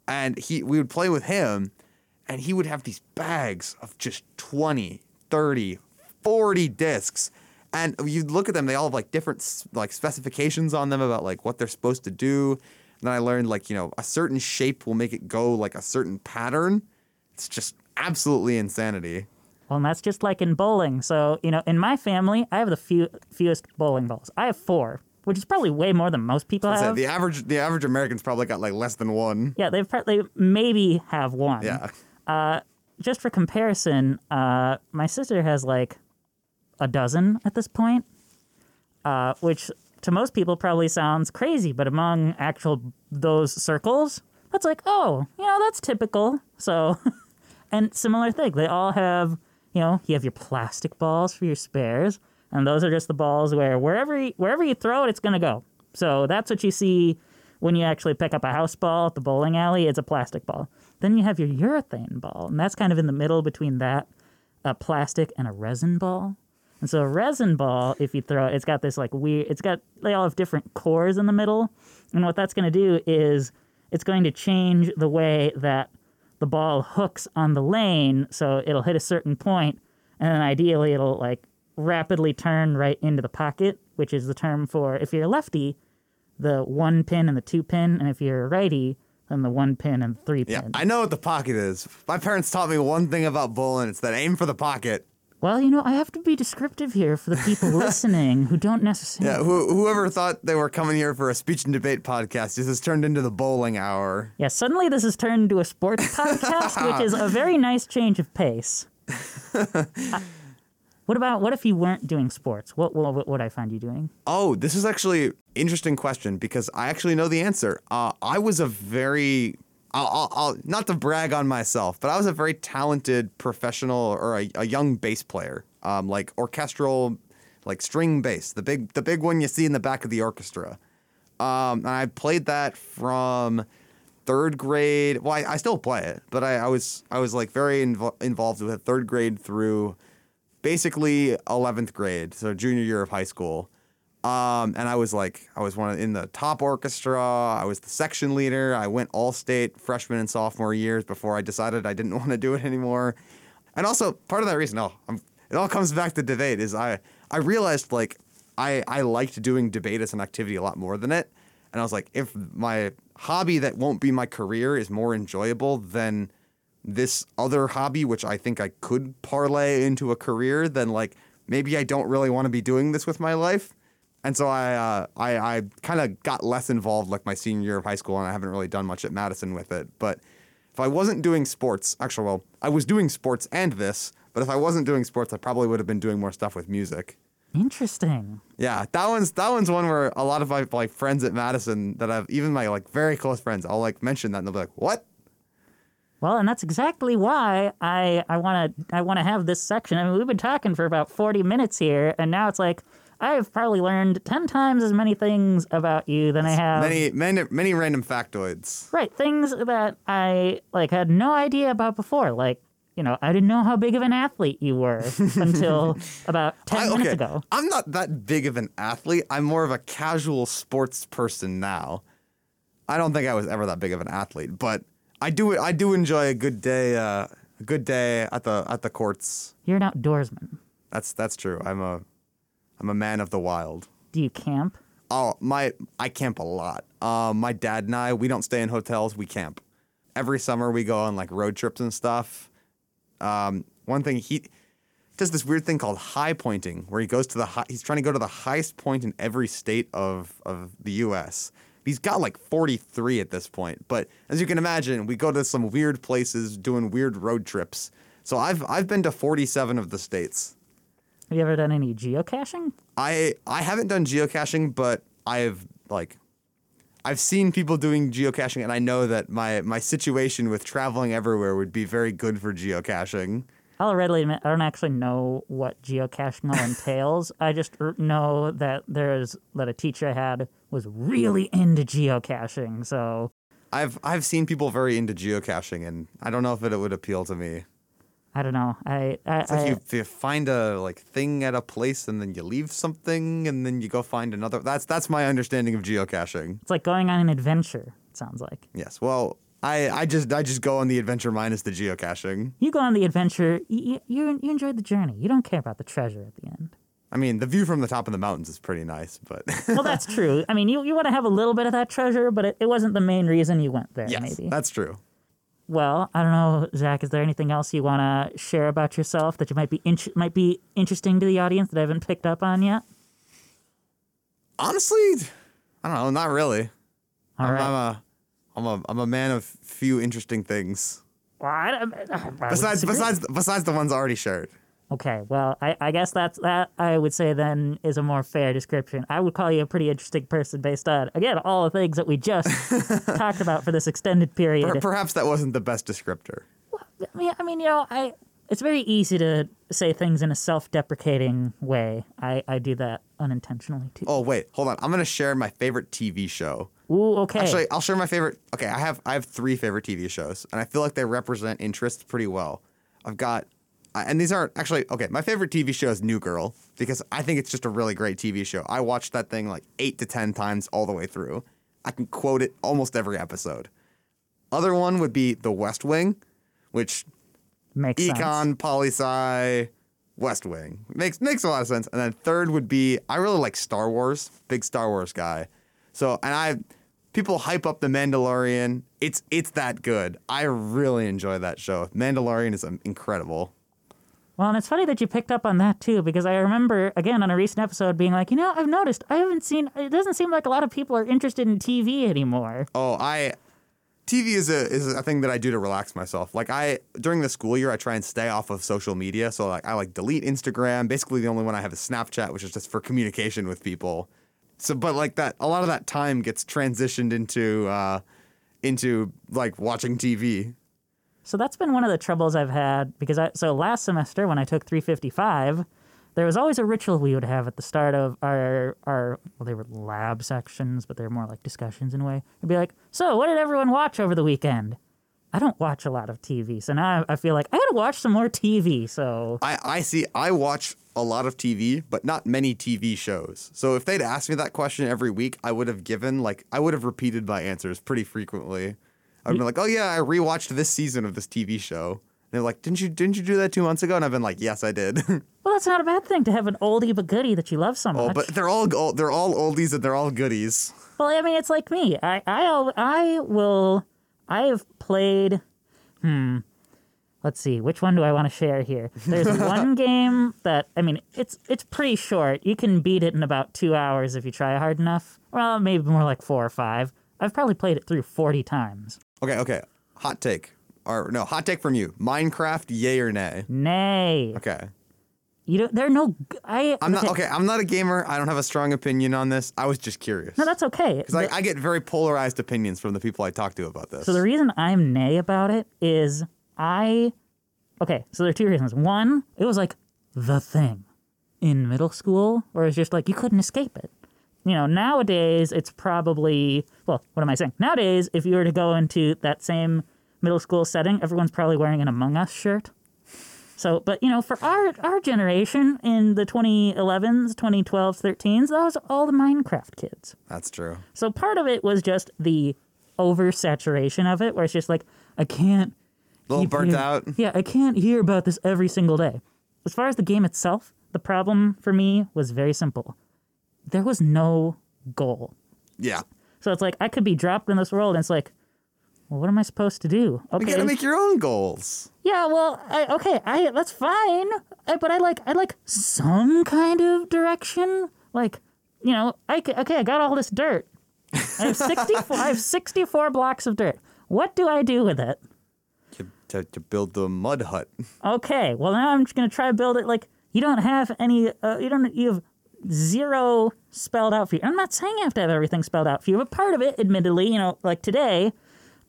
and he we would play with him, and he would have these bags of just 20, 30, 40 discs. And you look at them, they all have like different like specifications on them about like what they're supposed to do. And then I learned like, you know, a certain shape will make it go like a certain pattern. It's just absolutely insanity. Well, and that's just like in bowling. So, you know, in my family, I have the few, fewest bowling balls. I have four, which is probably way more than most people have. the average the average American's probably got like less than one. Yeah, they've they maybe have one. Yeah. Uh, Just for comparison, uh, my sister has like a dozen at this point, uh, which to most people probably sounds crazy, but among actual those circles, that's like, oh, you know, that's typical. So, *laughs* and similar thing, they all have, you know, you have your plastic balls for your spares, and those are just the balls where wherever you, wherever you throw it, it's gonna go. So that's what you see when you actually pick up a house ball at the bowling alley. It's a plastic ball. Then you have your urethane ball, and that's kind of in the middle between that, a plastic, and a resin ball. And so a resin ball, if you throw it, it's got this like weird. It's got they all have different cores in the middle, and what that's going to do is it's going to change the way that the ball hooks on the lane, so it'll hit a certain point, and then ideally it'll like rapidly turn right into the pocket, which is the term for if you're a lefty, the one pin and the two pin, and if you're a righty, then the one pin and three pin. Yeah. I know what the pocket is. My parents taught me one thing about bowling. It's that aim for the pocket. Well, you know, I have to be descriptive here for the people *laughs* listening who don't necessarily. Yeah, who, whoever thought they were coming here for a speech and debate podcast, this has turned into the bowling hour. Yeah, suddenly this has turned into a sports *laughs* podcast, which is a very nice change of pace. Uh, *laughs* what about what if you weren't doing sports? What, what, what would I find you doing? Oh, this is actually an interesting question because I actually know the answer. Uh, I was a very, I'll, I'll, I'll, not to brag on myself, but I was a very talented professional or a, a young bass player, um, like orchestral, like string bass, the big, the big one you see in the back of the orchestra. Um, and I played that from third grade. Well, I, I still play it, but I, I was I was like very invo- involved with it third grade through basically 11th grade, so junior year of high school. Um, and I was like, I was one of, in the top orchestra. I was the section leader. I went all state freshman and sophomore years before I decided I didn't *laughs* want to do it anymore. And also part of that reason, oh, I'm, it all comes back to debate. Is I I realized like I I liked doing debate as an activity a lot more than it. And I was like, if my hobby that won't be my career is more enjoyable than this other hobby, which I think I could parlay into a career, then like maybe I don't really want to be doing this with my life. And so I uh, I, I kind of got less involved like my senior year of high school, and I haven't really done much at Madison with it. But if I wasn't doing sports, actually, well, I was doing sports and this. But if I wasn't doing sports, I probably would have been doing more stuff with music. Interesting. Yeah, that one's that one's one where a lot of my like friends at Madison that I've even my like very close friends, I'll like mention that and they'll be like, "What? Well, and that's exactly why I I want to I want to have this section. I mean, we've been talking for about forty minutes here, and now it's like I've probably learned ten times as many things about you than I have Many many many random factoids." Right, things that I like had no idea about before. Like, you know, I didn't know how big of an athlete you were *laughs* until about ten I, minutes okay, ago. I'm not that big of an athlete. I'm more of a casual sports person now. I don't think I was ever that big of an athlete, but I do I do enjoy a good day uh, a good day at the at the courts. You're an outdoorsman. That's that's true. I'm a I'm a man of the wild. Do you camp? Oh, my I camp a lot. Um, my dad and I we don't stay in hotels. We camp. Every summer we go on like road trips and stuff. Um, one thing he does this weird thing called high pointing, where he goes to the high, he's trying to go to the highest point in every state of of the U.S. He's got like 43 at this point, but as you can imagine, we go to some weird places doing weird road trips. So I've I've been to 47 of the states. Have you ever done any geocaching? I I haven't done geocaching, but I've like I've seen people doing geocaching, and I know that my my situation with traveling everywhere would be very good for geocaching. I'll readily admit I don't actually know what geocaching all entails. I just know that there's that a teacher I had was really into geocaching. So I've I've seen people very into geocaching, and I don't know if it would appeal to me. I don't know. I I, It's like I you, you find a like thing at a place, and then you leave something, and then you go find another. That's that's my understanding of geocaching. it's like going on an adventure. It sounds like Yes. Well, I I just I just go on the adventure minus the geocaching. you go on the adventure. You you, you enjoyed the journey. You don't care about the treasure at the end. I mean, the view from the top of the mountains is pretty nice, but *laughs* Well, that's true. I mean, you, you want to have a little bit of that treasure, but it, it wasn't the main reason you went there. yes, maybe. that's true. Well, I don't know, Zach. Is there anything else you want to share about yourself that you might be int- might be interesting to the audience that I haven't picked up on yet? Honestly, I don't know. Not really. All I'm, right. I'm a I'm a I'm a man of few interesting things. Well, I, I, I Besides disagree. besides besides the ones already shared. Okay, well, I, I guess that's that. I would say then is a more fair description. I would call you a pretty interesting person based on again all the things that we just *laughs* talked about for this extended period. Per- perhaps that wasn't the best descriptor. I mean, I mean, you know, I it's very easy to say things in a self-deprecating way. I I do that unintentionally too. Oh wait, hold on. I'm gonna share my favorite TV show. Ooh, okay. Actually, I'll share my favorite. Okay, I have I have three favorite TV shows, and I feel like they represent interests pretty well. I've got, and these aren't actually okay. My favorite TV show is New Girl because I think it's just a really great TV show. I watched that thing like eight to ten times all the way through. I can quote it almost every episode. Other one would be The West Wing, which Makes sense. Econ, Poli Sci, West Wing. Makes makes a lot of sense. And then third would be I really like Star Wars. Big Star Wars guy. So and I people hype up the Mandalorian. It's it's that good. I really enjoy that show. Mandalorian is um, incredible. Well, and it's funny that you picked up on that too, because I remember again on a recent episode being like, you know, I've noticed I haven't seen. It doesn't seem like a lot of people are interested in TV anymore. Oh, I TV is a is a thing that I do to relax myself. Like I during the school year, I try and stay off of social media. So like I like delete Instagram. Basically, the only one I have is Snapchat, which is just for communication with people. So, but like that, a lot of that time gets transitioned into uh, into like watching TV. So that's been one of the troubles I've had because I so last semester when I took 355, there was always a ritual we would have at the start of our our well they were lab sections, but they're more like discussions in a way. It'd be like, "So, what did everyone watch over the weekend?" I don't watch a lot of TV, so now I, feel like I got to watch some more TV. So, I, I see. I watch a lot of TV, but not many TV shows. So if they'd asked me that question every week, I would have given like I would have repeated my answers pretty frequently. I'd been like, "Oh yeah, I rewatched this season of this TV show." And they're like, "Didn't you didn't you do that two months ago?" And I've been like, "Yes, I did." *laughs* well, that's not a bad thing to have an oldie but goodie that you love so much. oh, but they're all they're all oldies and they're all goodies. Well, I mean, it's like me. I, I, I will. I have played. Hmm. Let's see. Which one do I want to share here? There's *laughs* one game that I mean, it's it's pretty short. You can beat it in about two hours if you try hard enough. Well, maybe more like four or five. I've probably played it through forty times. Okay, okay. Hot take. Or no, hot take from you. Minecraft, yay or nay? Nay, Okay. you don't. There are no. I. I'm not okay. I'm not a gamer. I don't have a strong opinion on this. I was just curious. No, that's okay. Because I, I get very polarized opinions from the people I talk to about this. So the reason I'm nay about it is I okay, so there are two reasons. One, it was like the thing in middle school where it's just like you couldn't escape it. You know, nowadays it's probably well, what am I saying? Nowadays, if you were to go into that same middle school setting, everyone's probably wearing an Among Us shirt. So, but you know, for our our generation in the 2011s, 2012s, 13s, that was all the Minecraft kids. That's true. So part of it was just the oversaturation of it, where it's just like I can't. A little keep burnt hear- out. Yeah, I can't hear about this every single day. As far as the game itself, the problem for me was very simple. There was no goal. Yeah. So it's like I could be dropped in this world, and it's like, well, what am I supposed to do? You Okay, gotta make your own goals. yeah, well, I, okay, I that's fine, I, but I like I like some kind of direction. Like, you know, I okay, I got all this dirt. I have sixty four. I have sixty four blocks of dirt. What do I do with it? To, to, to build the mud hut. *laughs* Okay, well now I'm just gonna try to build it. Like you don't have any. Uh, you don't. You have zero spelled out for you. I'm not saying you have to have everything spelled out for you, but part of it, admittedly, you know, like today,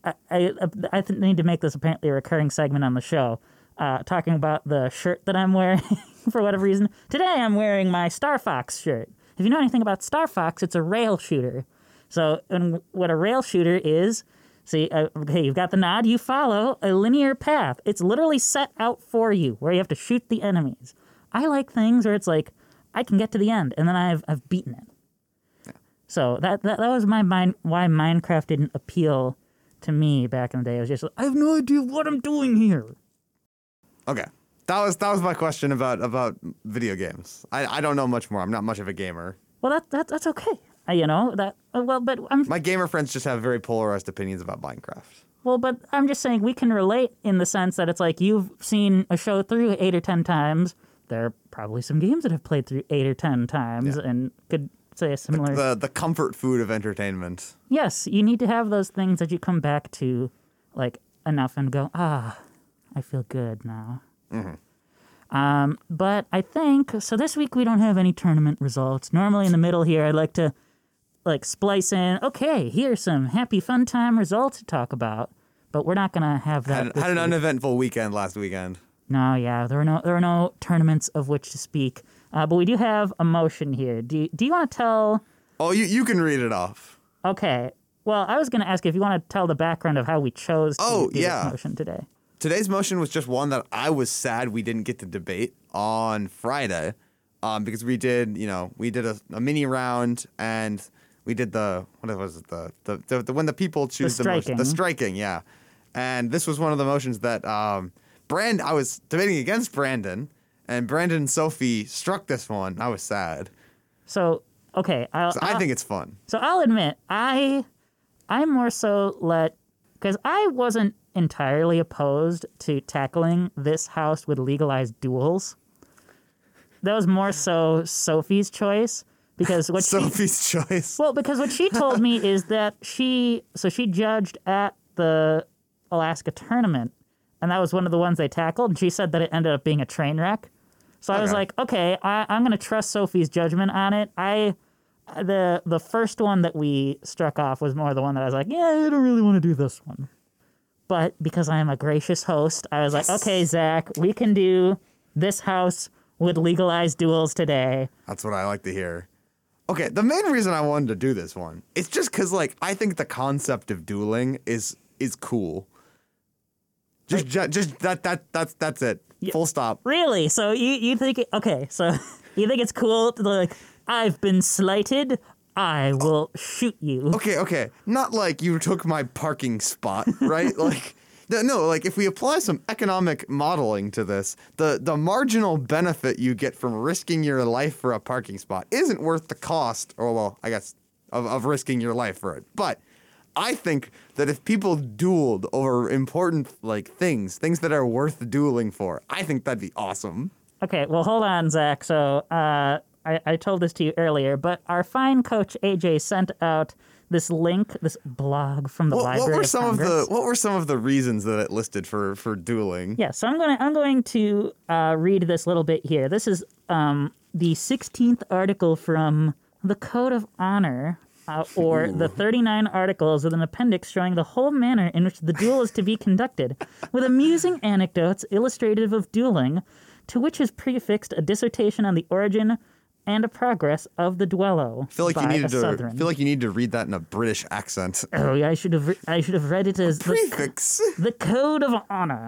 I I, I need to make this apparently a recurring segment on the show. uh, talking about the shirt that I'm wearing *laughs* for whatever reason. Today I'm wearing my Star Fox shirt. If you know anything about Star Fox, it's a rail shooter. So, and what a rail shooter is, see, uh, okay, you've got the nod, you follow a linear path. It's literally set out for you where you have to shoot the enemies. I like things where it's like, I can get to the end and then I've, I've beaten it. So that, that that was my mind why Minecraft didn't appeal to me back in the day. It was just like, I have no idea what I'm doing here. Okay. That was that was my question about about video games. I, I don't know much more. I'm not much of a gamer. Well, that, that that's okay. Uh, you know that. Uh, well, but I'm My gamer friends just have very polarized opinions about Minecraft. well, but I'm just saying we can relate in the sense that it's like you've seen a show through eight or ten times. There are probably some games that have played through eight or ten times and could say a similar. The the comfort food of entertainment. yes, you need to have those things that you come back to, like enough and go, ah, I feel good now. Um, but I think so. This week we don't have any tournament results. Normally in the middle here, I'd like to like splice in. Okay, here's some happy fun time results to talk about. But we're not gonna have that. Had, had an week. uneventful weekend last weekend. No, yeah, there are no there are no tournaments of which to speak. Uh, but we do have a motion here. Do you, do you want to tell? Oh, you you can read it off. Okay. Well, I was going to ask if you want to tell the background of how we chose Oh, yeah. motion today. Today's motion was just one that I was sad we didn't get to debate on Friday, um, because we did, you know, we did a, a mini round and we did the what was it the the, the, the when the people choose the, motion, the striking. striking, yeah. And this was one of the motions that um, Brand I was debating against Brandon, and Brandon and Sophie struck this one. I was sad. So okay, I'll, So I I'll- think it's fun. so I'll admit I I more so let because I wasn't entirely opposed to tackling this house with legalized duels. That was more so Sophie's choice because what *laughs* she Sophie's choice. Well, because what she told me is that she so she judged at the Alaska tournament, and that was one of the ones they tackled. And she said that it ended up being a train wreck. So I was Okay. like, okay, I, I'm going to trust Sophie's judgment on it. I the the first one that we struck off was more the one that I was like, yeah, I don't really want to do this one. But because I am a gracious host, I was like, okay, Zach, we can do this house with legalized duels today. That's what I like to hear. Okay, the main reason I wanted to do this one is just because, like, I think the concept of dueling is is cool. Just, ju- just that that that's that's it. Full stop. Really? So you you think okay? So *laughs* you think it's cool to like I've been slighted. I will shoot you. Okay, okay. Not like you took my parking spot, *laughs* right? like, no, no, like if we apply some economic modeling to this, the the marginal benefit you get from risking your life for a parking spot isn't worth the cost, or well, I guess, of, of risking your life for it. But I think that if people dueled over important like things, things that are worth dueling for, I think that'd be awesome. Okay, well hold on, Zach. So uh, I I told this to you earlier, but our fine coach AJ sent out this link, this blog from the What, Library what were of some of the what were some of the reasons that it listed for for dueling? Yeah, so I'm going to I'm going to uh, read this little bit here. This is um, the 16th article from the Code of Honor, uh, or the 39 articles with an appendix showing the whole manner in which the duel is to be conducted, with amusing anecdotes illustrative of dueling, to which is prefixed a dissertation on the origin and a progress of the duello. I feel like you needed to Southern. feel like you need to read that in a British accent. oh, yeah, I should have re- I should have read it as the Prefix. the code of honor.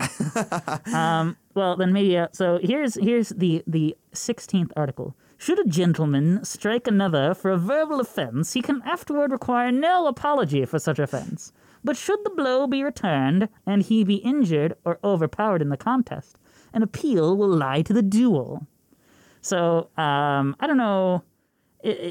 *laughs* um, well, then maybe uh, so. Here's here's the the sixteenth article. Should a gentleman strike another for a verbal offence, he can afterward require no apology for such offence. But should the blow be returned and he be injured or overpowered in the contest, an appeal will lie to the duel. So um, I don't know.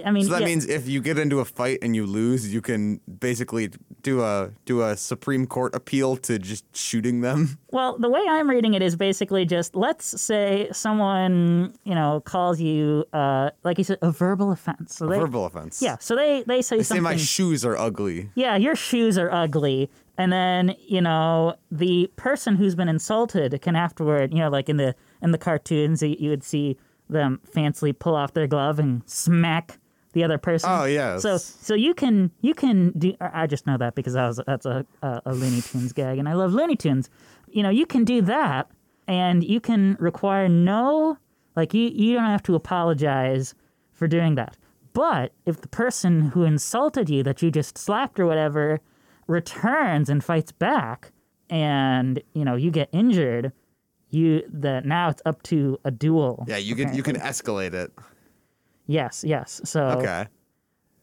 I, mean, So that yeah. means if you get into a fight and you lose, you can basically do a do a Supreme Court appeal to just shooting them. *laughs* Well, the way I'm reading it is basically just let's say someone, you know, calls you, uh, like you said, a verbal offense. So they, Verbal offense. Yeah, so they, they say They say my shoes are ugly. yeah, your shoes are ugly. And then, you know, the person who's been insulted can afterward, you know, like in the in the cartoons, you, you would see them fancily pull off their glove and smack the other person. Oh, yes. So so you can you can do. I just know that because was that's a, a a Looney Tunes gag, and I love Looney Tunes. You know, you can do that, and you can require no like you you don't have to apologize for doing that. But if the person who insulted you that you just slapped or whatever returns and fights back and you know you get injured, you the now it's up to a duel. Yeah, you can you can escalate it. Yes, yes. So Okay.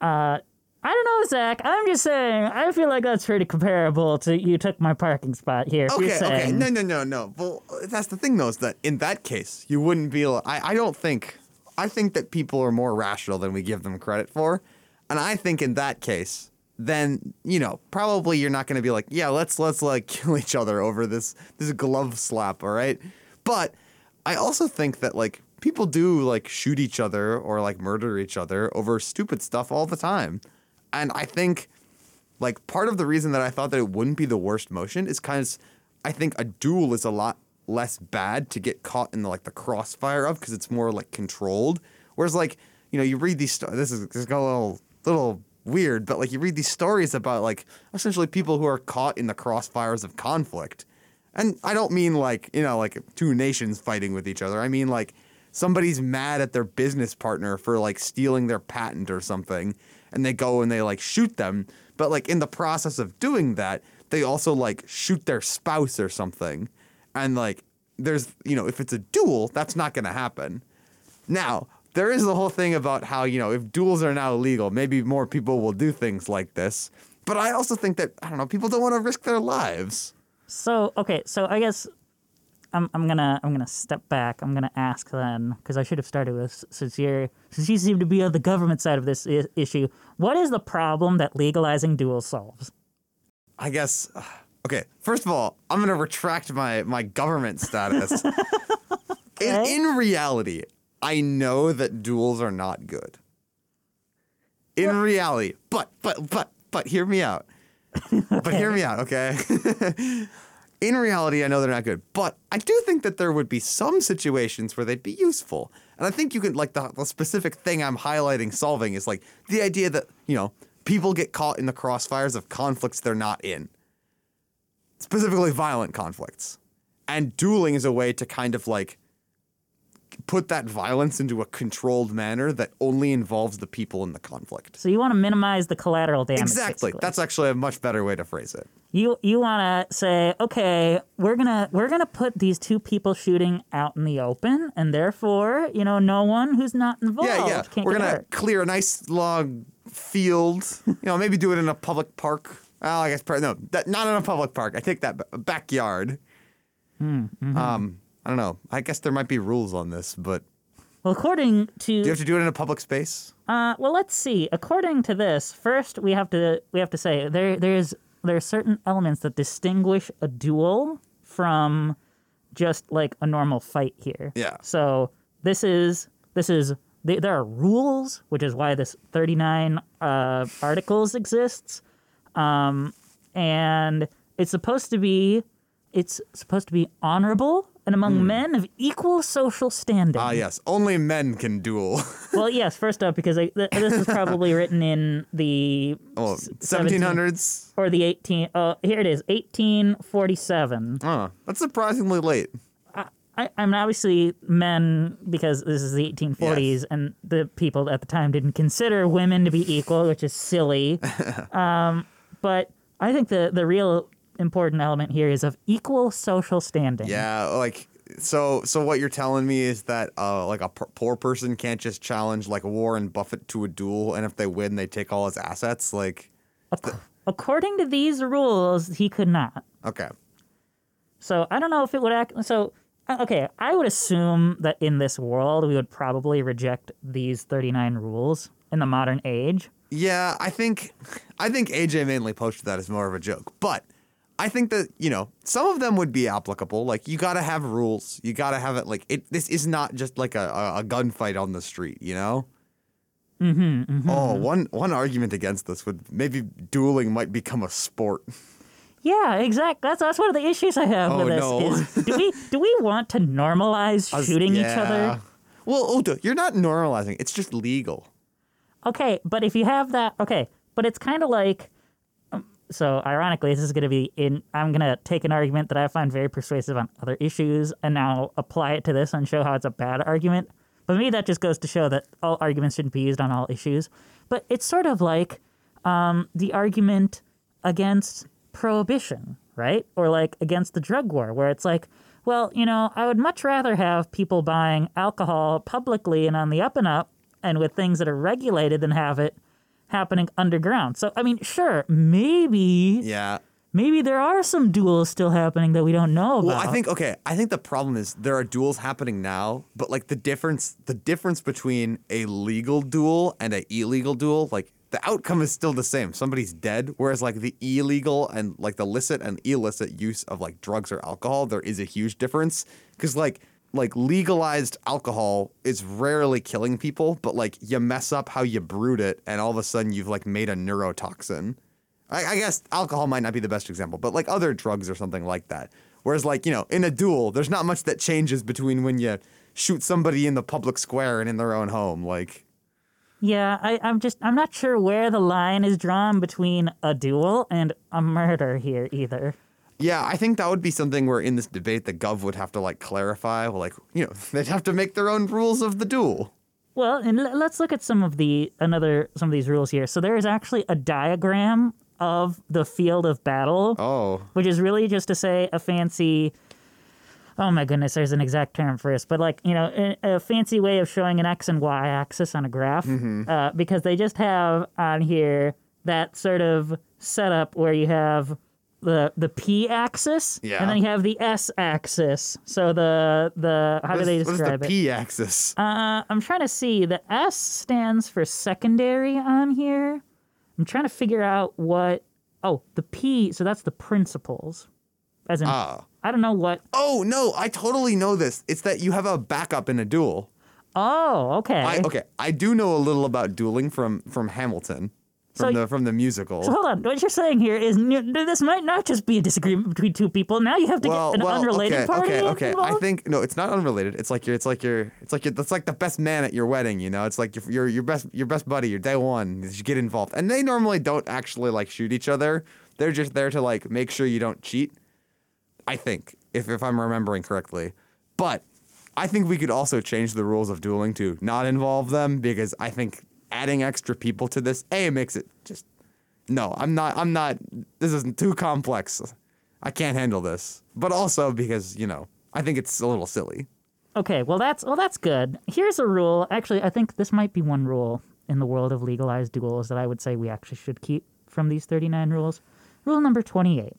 Uh, I don't know, Zach. I'm just saying. I feel like that's pretty comparable to you took my parking spot here. Okay, okay. No, no, no, no. Well, that's the thing, though, is that in that case, you wouldn't be. I, I don't think. I think that people are more rational than we give them credit for, and I think in that case, then you know, probably you're not going to be like, yeah, let's let's like *laughs* kill each other over this this glove slap, all right? But I also think that like people do like shoot each other or like murder each other over stupid stuff all the time, and I think like part of the reason that I thought that it wouldn't be the worst motion is because I think a duel is a lot less bad to get caught in the, like the crossfire of because it's more like controlled. Whereas like you know you read these sto- this is this is a little little weird, but like you read these stories about like essentially people who are caught in the crossfires of conflict. And I don't mean like, you know, like two nations fighting with each other. I mean like somebody's mad at their business partner for like stealing their patent or something and they go and they like shoot them. But like in the process of doing that, they also like shoot their spouse or something. And like there's, you know, if it's a duel, that's not going to happen. Now, there is the whole thing about how, you know, if duels are now illegal, maybe more people will do things like this. But I also think that, I don't know, people don't want to risk their lives. So okay, so I guess I'm I'm gonna I'm gonna step back. I'm gonna ask then because I should have started with since you're since you seem to be on the government side of this I- issue. What is the problem that legalizing duels solves? I guess. *sighs* Okay, first of all, I'm gonna retract my my government status. *laughs* in, in reality, I know that duels are not good. In reality, but but but but hear me out. *laughs* But hear me out, okay? *laughs* in reality, I know they're not good, but I do think that there would be some situations where they'd be useful. And I think you can, like, the, the specific thing I'm highlighting solving is like the idea that, you know, people get caught in the crossfires of conflicts they're not in, specifically violent conflicts. And dueling is a way to kind of like put that violence into a controlled manner that only involves the people in the conflict. So you want to minimize the collateral damage. Exactly. basically. That's actually a much better way to phrase it. you you want to say okay we're gonna we're gonna put these two people shooting out in the open and therefore you know no one who's not involved Yeah, yeah. can't We're gonna hurt. clear a nice long field. you know, maybe do it in a public park. Well, I guess no, that, not in a public park. I take that backyard. Hmm, mm-hmm. Um, I don't know. I guess there might be rules on this, but well according to do you have to do it in a public space? Uh, well, let's see. According to this, first we have to we have to say there there's there are certain elements that distinguish a duel from just like a normal fight here. Yeah. So this is this is there there are rules, which is why this 39 uh, articles exists, um, and it's supposed to be it's supposed to be honorable and among men of equal social standing. Ah, yes. Only men can duel. *laughs* Well, yes. First up, because I, th- this was probably written in the oh, s- 17 1700s. or the eighteen. Oh, here it is, eighteen forty-seven. Oh, that's surprisingly late. I, I'm obviously men because this is the 1840s, Yes. and the people at the time didn't consider women to be equal, which is silly. *laughs* um, but I think the the real important element here is of equal social standing. Yeah, like so. So what you're telling me is that uh, like a p- poor person can't just challenge like Warren Buffett to a duel, and if they win, they take all his assets. Like, Ac- According to these rules, he could not. okay, So I don't know if it would act. So uh, okay, I would assume that in this world we would probably reject these 39 rules in the modern age. yeah, I think I think AJ mainly posted that as more of a joke, but. I think that you know some of them would be applicable. Like you got to have rules. You got to have it. Like it. This is not just like a, a, a gunfight on the street. You know. Mm-hmm, Oh, one one argument against this would maybe dueling might become a sport. Yeah, exactly. That's that's one of the issues I have Oh, with this. no. Is, do we do we want to normalize shooting each other? Well, Udo, you're not normalizing. It's just legal. Okay, but if you have that, okay, but it's kind of like. So ironically, this is going to be in. I'm going to take an argument that I find very persuasive on other issues, and now apply it to this and show how it's a bad argument. But maybe that just goes to show that all arguments shouldn't be used on all issues. But it's sort of like um, the argument against prohibition, right? Or like against the drug war, where it's like, well, you know, I would much rather have people buying alcohol publicly and on the up and up and with things that are regulated than have it happening underground. So, I mean, sure, maybe, Yeah. maybe there are some duels still happening that we don't know about. Well, I think okay. I think the problem is there are duels happening now, but like the difference, the difference between a legal duel and a illegal duel, like the outcome is still the same. Somebody's dead. Whereas like the illegal and like the licit and illicit use of like drugs or alcohol, there is a huge difference because like like legalized alcohol is rarely killing people, but like you mess up how you brewed it, and all of a sudden you've like made a neurotoxin. I, I guess alcohol might not be the best example, but like other drugs or something like that. Whereas, like, you know, in a duel, there's not much that changes between when you shoot somebody in the public square and in their own home. Like, Yeah, I, I'm just I'm not sure where the line is drawn between a duel and a murder here either. Yeah, I think that would be something where in this debate the Gov would have to like clarify. Well, like, you know, *laughs* they'd have to make their own rules of the duel. Well, and l- let's look at some of the another some of these rules here. So there is actually a diagram of the field of battle, Oh, which is really just to say a fancy. Oh my goodness, there's an exact term for this, but like you know, a, a fancy way of showing an x and y axis on a graph, uh, because they just have on here that sort of setup where you have the the p axis, Yeah. and then you have the s axis. So the the how do what they is, is describe the it? P axis? Uh, I'm trying to see. The S stands for secondary on here. I'm trying to figure out what. Oh, the P. So that's the principles. As in, Ah. I don't know what. Oh no, I totally know this. It's that you have a backup in a duel. Oh, okay. I, okay, I do know a little about dueling from from Hamilton, from So- the from the musical. So hold on. What you're saying here is this might not just be a disagreement between two people. Now you have to well, get an well, unrelated okay, party okay, okay. I think no, it's not unrelated. It's like you're, it's like you're, it's like you're, that's like the best man at your wedding. You know, it's like your your your best your best buddy, your day one. You get involved, and they normally don't actually like shoot each other. They're just there to like make sure you don't cheat. I think, if if I'm remembering correctly, but I think we could also change the rules of dueling to not involve them because I think adding extra people to this a makes it just no. I'm not. I'm not. This isn't too complex. I can't handle this. But also because you know I think it's a little silly. Okay, well that's well that's good. Here's a rule. Actually, I think this might be one rule in the world of legalized duels that I would say we actually should keep from these 39 rules. Rule number 28.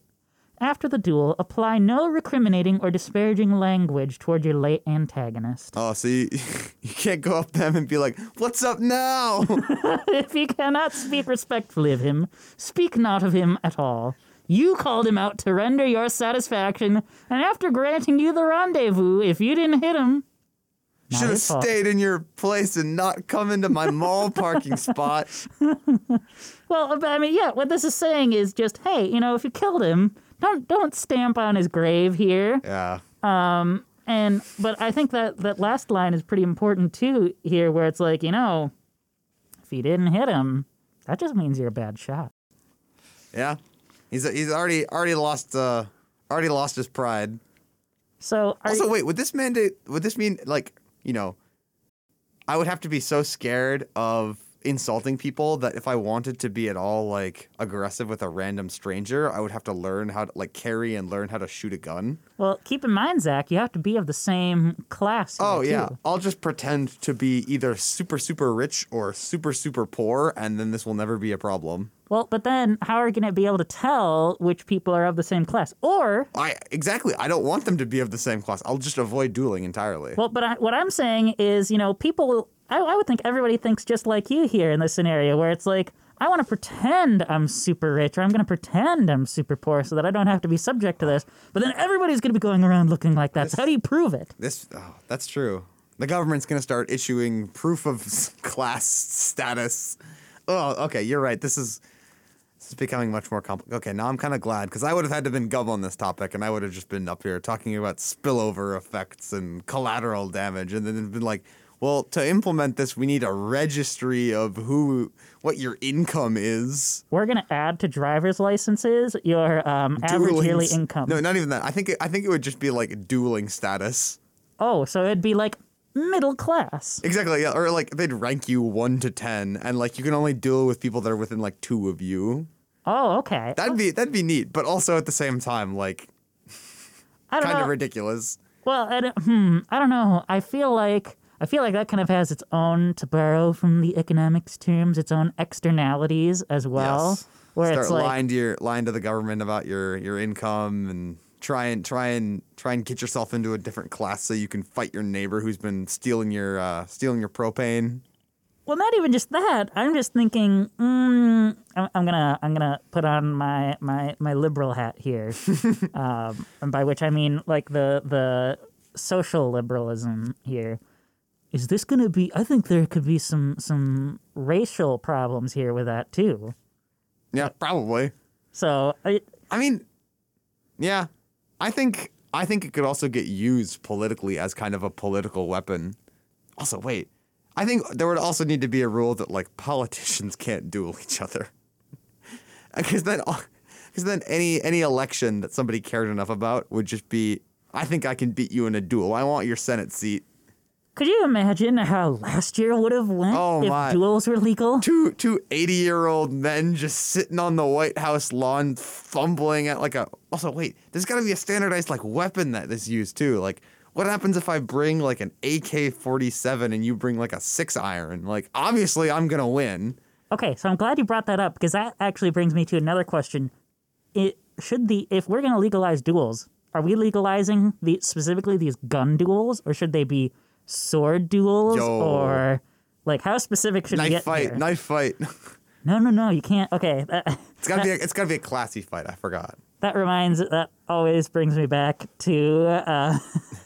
After the duel, apply no recriminating or disparaging language toward your late antagonist. Oh, see, *laughs* you, can't go up to them and be like, "What's up now?" *laughs* if you cannot speak respectfully of him, speak not of him at all. You called him out to render your satisfaction, and after granting you the rendezvous, if you didn't hit him, Should have stayed in your place and not come into my mall parking spot. *laughs* Well, but I mean, yeah. What this is saying is just, hey, you know, if you killed him, don't don't stamp on his grave here. Yeah. Um. And but I think that that last line is pretty important too here, where it's like, you know, if you didn't hit him, that just means you're a bad shot. Yeah. He's he's already already lost uh already lost his pride. So are Also, you, wait, would this mandate would this mean like, you know, I would have to be so scared of insulting people that if I wanted to be at all like aggressive with a random stranger, I would have to learn how to like carry and learn how to shoot a gun. well, keep in mind, Zach, you have to be of the same class. Oh yeah, too. I'll just pretend to be either super super rich or super super poor and then this will never be a problem. Well, but then how are you going to be able to tell which people are of the same class? Or I exactly, I don't want them to be of the same class. I'll just avoid dueling entirely. Well, but I, what I'm saying is, you know, people. I, I would think everybody thinks just like you here in this scenario, where it's like, I want to pretend I'm super rich, or I'm going to pretend I'm super poor, so that I don't have to be subject to this. But then everybody's going to be going around looking like that. So how do you prove it? This, oh, that's true. The government's gonna start issuing proof of class status. Oh, okay, you're right. This is this is becoming much more complicated. Okay, now I'm kind of glad because I would have had to been Gov on this topic, and I would have just been up here talking about spillover effects and collateral damage, and then been like, well, to implement this, we need a registry of who, what your income is. We're gonna add to driver's licenses your um, average yearly Dueling's- income. No, not even that. I think it, I think it would just be like dueling status. Oh, so it'd be like middle class. Exactly. Yeah. Or like they'd rank you one to ten, and like you can only duel with people that are within like two of you. Oh, okay. That'd be that'd be neat, but also at the same time like I don't kind know. of ridiculous. Well, I don't, hmm, I don't know. I feel like I feel like that kind of has its own, to borrow from the economics terms, its own externalities as well. Yes. Where Start it's like, lying to your lying to the government about your your income and try and try and try and get yourself into a different class so you can fight your neighbor who's been stealing your uh, stealing your propane. well, not even just that. I'm just thinking, mm, I'm, I'm gonna I'm gonna put on my my my liberal hat here, *laughs* um, and by which I mean like the the social liberalism here. Is this gonna be? I think there could be some some racial problems here with that too. Yeah, probably. So I, I mean, yeah, I think I think it could also get used politically as kind of a political weapon. Also, wait, I think there would also need to be a rule that like politicians *laughs* can't duel each other, *laughs* because then because then any any election that somebody cared enough about would just be, I think I can beat you in a duel. I want your Senate seat. Could you imagine how last year would have went Oh, if my. duels were legal? Two two 80 year old men just sitting on the White House lawn fumbling at like a also wait, there's gotta be a standardized like weapon that is used too. Like what happens if I bring like an AK forty seven and you bring like a six iron? Like obviously I'm gonna win. Okay, so I'm glad you brought that up because that actually brings me to another question. It should the if we're going to legalize duels, are we legalizing the specifically these gun duels or should they be sword duels Yo. or like how specific should we Knife get fight, here? knife fight. *laughs* No, no, no, you can't. Okay, that, *laughs* It's gotta be a, it's gotta be a classy fight, I forgot. that reminds that always brings me back to uh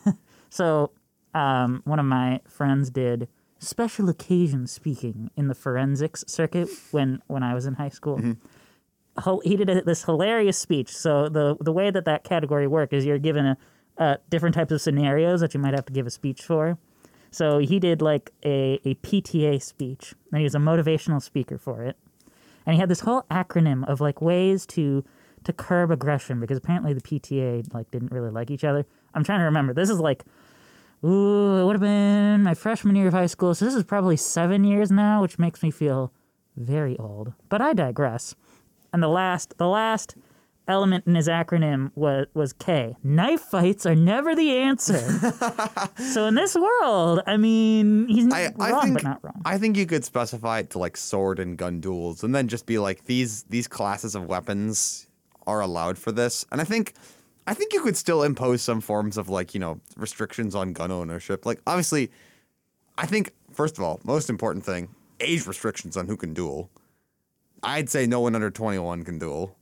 *laughs* so um one of my friends did special occasion speaking in the forensics circuit when when I was in high school. Hil- He did a, this hilarious speech. So the the way that that category work is you're given a uh, different types of scenarios that you might have to give a speech for. So he did like a, a PTA speech, and he was a motivational speaker for it. And he had this whole acronym of like ways to to curb aggression because apparently the PTA like didn't really like each other. I'm trying to remember. This is like ooh, it would have been my freshman year of high school. So this is probably seven years now, which makes me feel very old. But I digress. And the last the last element in his acronym was was K. Knife fights are never the answer. *laughs* so in this world, I mean, he's I, wrong I think but not wrong. I think you could specify it to like sword and gun duels, and then just be like these these classes of weapons are allowed for this. And I think I think you could still impose some forms of like you know restrictions on gun ownership. Like obviously, I think first of all, most important thing, age restrictions on who can duel. I'd say no one under twenty one can duel.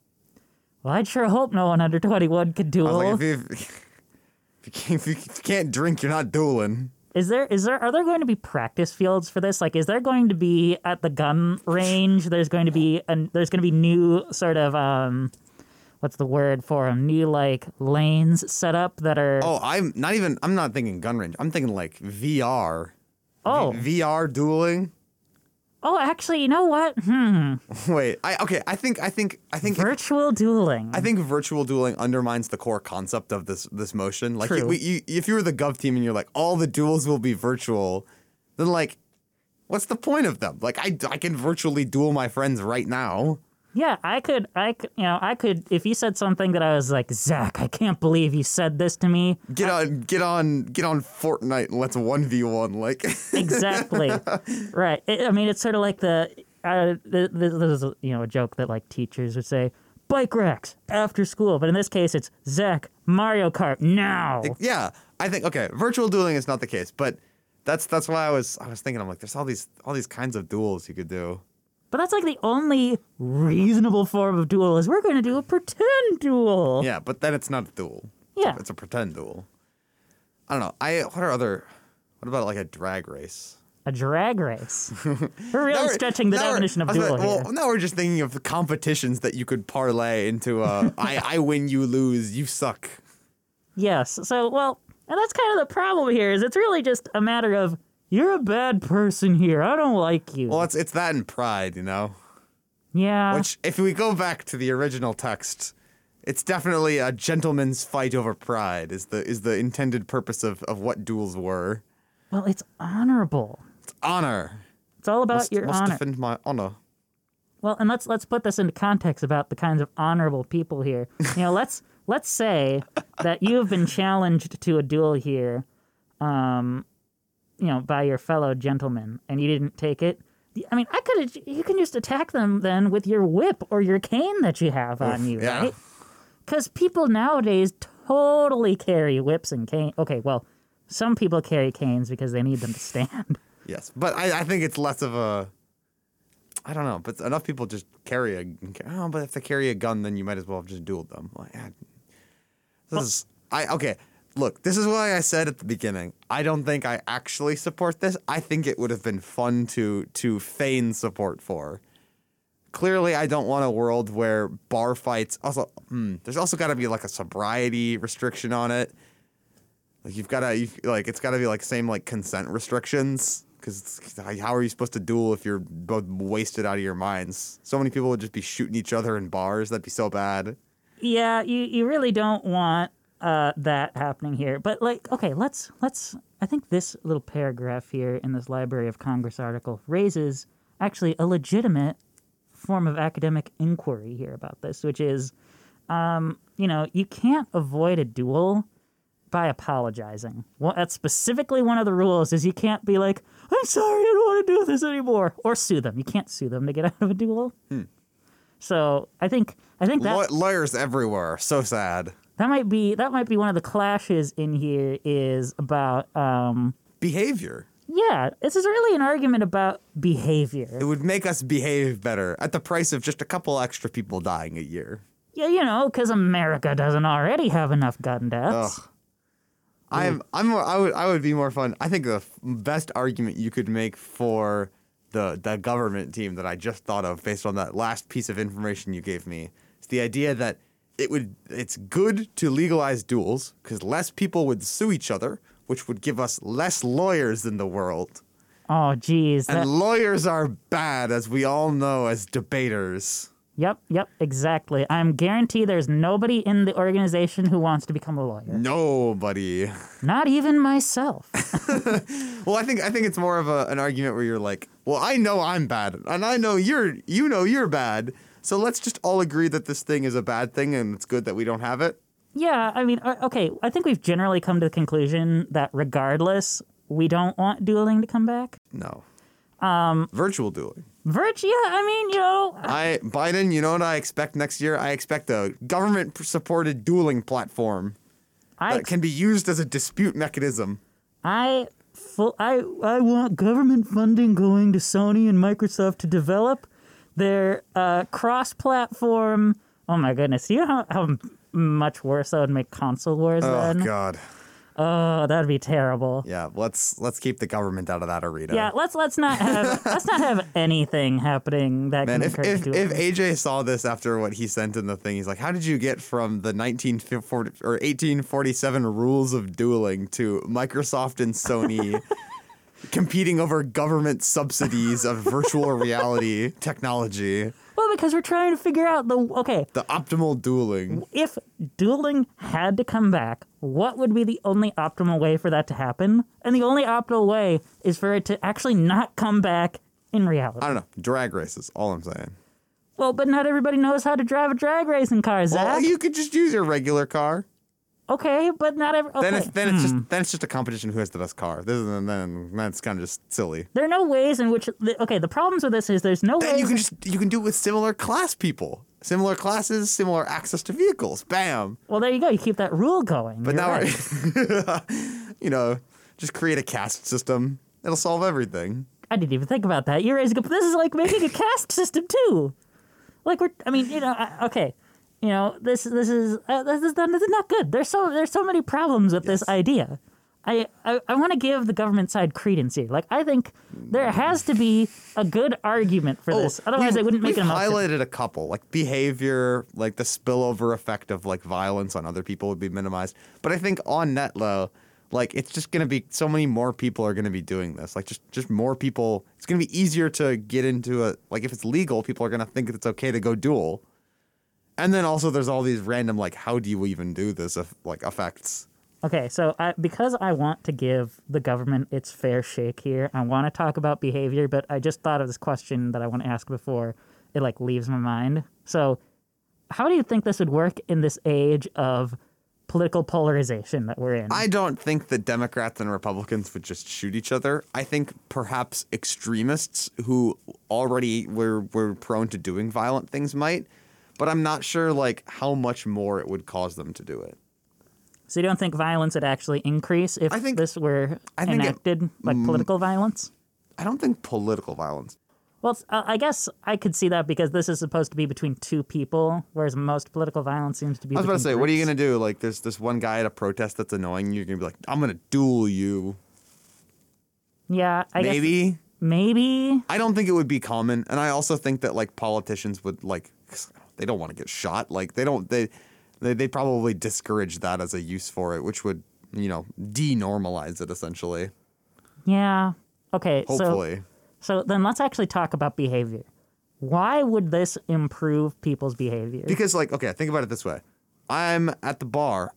Well, I'd sure hope no one under 21 could I duel. like, if you, if *laughs* you, can't, if you can't drink, you're not dueling. Is there is there are there going to be practice fields for this? Like, is there going to be at the gun range? There's going to be and there's going to be new sort of um, what's the word for them? New like lanes set up that are Oh, I'm not even. I'm not thinking gun range. I'm thinking like VR. oh V- VR dueling. Oh actually you know what? Hmm, *laughs* Wait, I okay. I think I think I think virtual dueling. I think virtual dueling undermines the core concept of this this motion. Like, True. you, you, if you were the Gov team and you're like, all the duels will be virtual, then like, what's the point of them? Like, I I can virtually duel my friends right now. Yeah, I could I could you know I could if you said something that I was like Zach, I can't believe you said this to me. Get on get on get on Fortnite and let's one v one. Like, exactly *laughs* right it, i mean it's sort of like the uh, th- th- this is you know a joke that like teachers would say bike racks after school but in this case it's zach mario kart now yeah, I think okay, virtual dueling is not the case, but that's that's why I was I was thinking I'm like, there's all these all these kinds of duels you could do. But that's like the only reasonable form of duel is we're going to do a pretend duel Yeah, but then it's not a duel. Yeah. It's a pretend duel. I don't know. I what are other what about like a drag race? a drag race *laughs* we're really we're- stretching the definition of duel like, here Well, now we're just thinking of the competitions that you could parlay into uh, I, *laughs* I win, you lose, you suck. Yes. So, well, and that's kind of the problem here is it's really just a matter of You're a bad person here. I don't like you. Well, it's it's that and pride, you know. yeah. Which, if we go back to the original text, it's definitely a gentleman's fight over pride. Is the is the intended purpose of of what duels were? well, it's honorable. It's honor. It's all about Must, your must honor. Must defend my honor. Well, and let's let's put this into context about the kinds of honorable people here. You know, let's *laughs* let's say that you have been challenged to a duel here, um, you know, by your fellow gentlemen, and you didn't take it. I mean, I could have, you can just attack them then with your whip or your cane that you have on you, yeah. right? Because people nowadays totally carry whips and cane. Okay, well, some people carry canes because they need them to stand. *laughs* Yes, but I, I think it's less of a. I don't know, but enough people just carry a. Oh, but if they carry a gun, then you might as well have just dueled them. Like, I- this is I okay. Look, this is why I said at the beginning. I don't think I actually support this. I think it would have been fun to to feign support for. Clearly, I don't want a world where bar fights. Also, hmm, there's also got to be like a sobriety restriction on it. Like you've got to you, like it's got to be like same like consent restrictions because how are you supposed to duel if you're both wasted out of your minds? So many people would just be shooting each other in bars. That'd be so bad. Yeah, you, you really don't want uh, that happening here. But like, okay, let's let's. I think this little paragraph here in this Library of Congress article raises actually a legitimate form of academic inquiry here about this, which is, um, you know, you can't avoid a duel by apologizing. Well, that's specifically one of the rules. Is you can't be like, "I'm sorry, I don't want to do this anymore," or sue them. You can't sue them to get *laughs* out of a duel. So I think I think that Law- lawyers everywhere. So sad. That might be that might be one of the clashes in here is about um Behavior. yeah this is really an argument about behavior It would make us behave better at the price of just a couple extra people dying a year. yeah you know because america doesn't already have enough gun deaths Ugh. I'm I'm more, I would I would be more fun. I think the f- best argument you could make for the the government team that I just thought of based on that last piece of information you gave me is the idea that it would it's good to legalize duels because less people would sue each other, which would give us less lawyers in the world. oh geez that, And lawyers are bad, as we all know, as debaters. yep yep exactly i'm guaranteed there's nobody in the organization who wants to become a lawyer Nobody. not even myself *laughs* *laughs* Well, I think I think it's more of a, an argument where you're like, well, I know I'm bad, and I know you're you know you're bad. So let's just all agree that this thing is a bad thing, and it's good that we don't have it. yeah i mean uh, okay i think we've generally come to the conclusion that regardless we don't want dueling to come back No. Um, virtual dueling. virtue yeah i mean you know I Biden. You know what I expect next year? I expect a government-supported dueling platform i that can be used as a dispute mechanism. I full I I want government funding going to Sony and Microsoft to develop their uh, cross-platform. Oh my goodness! Do you know how, how much worse that would make console wars? Oh then? God. Oh, that'd be terrible. Yeah. Let's let's keep the government out of that arena. Yeah, let's let's not have *laughs* let's not have anything happening that Man, can if, if, if. AJ saw this after what he sent in the thing, he's like, "How did you get from the 1940 or 1847 rules of dueling to Microsoft and Sony *laughs* competing over government subsidies of virtual reality *laughs* technology, well, because we're trying to figure out the okay. the optimal dueling?" If dueling had to come back, what would be the only optimal way for that to happen? And the only optimal way is for it to actually not come back in reality. I don't know. Drag races. All I'm saying. Well, but not everybody knows how to drive a drag racing car, Zach. Well, you could just use your regular car. Okay, but not every. Okay. Then it's then it's Hmm. just then it's just a competition who has the best car. This is then then that's kind of just silly. there are no ways in which. The, okay, the problems with this is there's no Then ways. you can just you can do it with similar class people, similar classes, similar access to vehicles. Bam. well, there you go. You keep that rule going. But You're now right. we're, *laughs* you know, just create a caste system. It'll solve everything. I didn't even think about that. You're raising up. This is like making a caste system too. Like we're. I mean, you know. I- Okay. You know, this this is uh, this is not, this is not good. There's so there's so many problems with this idea. I I, I want to give the government side credence here. Like I think there has to be a good argument for this. Otherwise, Oh, they wouldn't make we've it highlighted a couple, like behavior, like the spillover effect of like violence on other people would be minimized. But I think on net low, like it's just gonna be so many more people are gonna be doing this. Like just just more people. It's gonna be easier to get into a like if it's legal, people are gonna think it's okay to go duel. And then also there's all these random like how do you even do this if, like effects. Okay, so I, because I want to give the government its fair shake here, I want to talk about behavior, but I just thought of this question that I want to ask before it like leaves my mind. So, how do you think this would work in this age of political polarization that we're in? I don't think that Democrats and Republicans would just shoot each other. I think perhaps extremists who already were were prone to doing violent things might, but I'm not sure like how much more it would cause them to do it. so you don't think violence would actually increase if I think- this were I think it- enacted, like political violence? I don't think political violence. Well, uh, I guess I could see that because this is supposed to be between two people, whereas most political violence seems to be. I was about to say, what are you gonna? gonna do? Like, there's this one guy at a protest that's annoying you. You're gonna be like, I'm gonna duel you. Yeah, I guess Maybe. maybe. I don't think it would be common, and I also think that like politicians would like, they don't want to get shot. Like, they don't. They they they probably discourage that as a use for it, which would you know denormalize it essentially. Yeah. Okay. So Hopefully. so then let's actually talk about behavior. Why would this improve people's behavior? Because like, okay, think about it this way. I'm at the bar.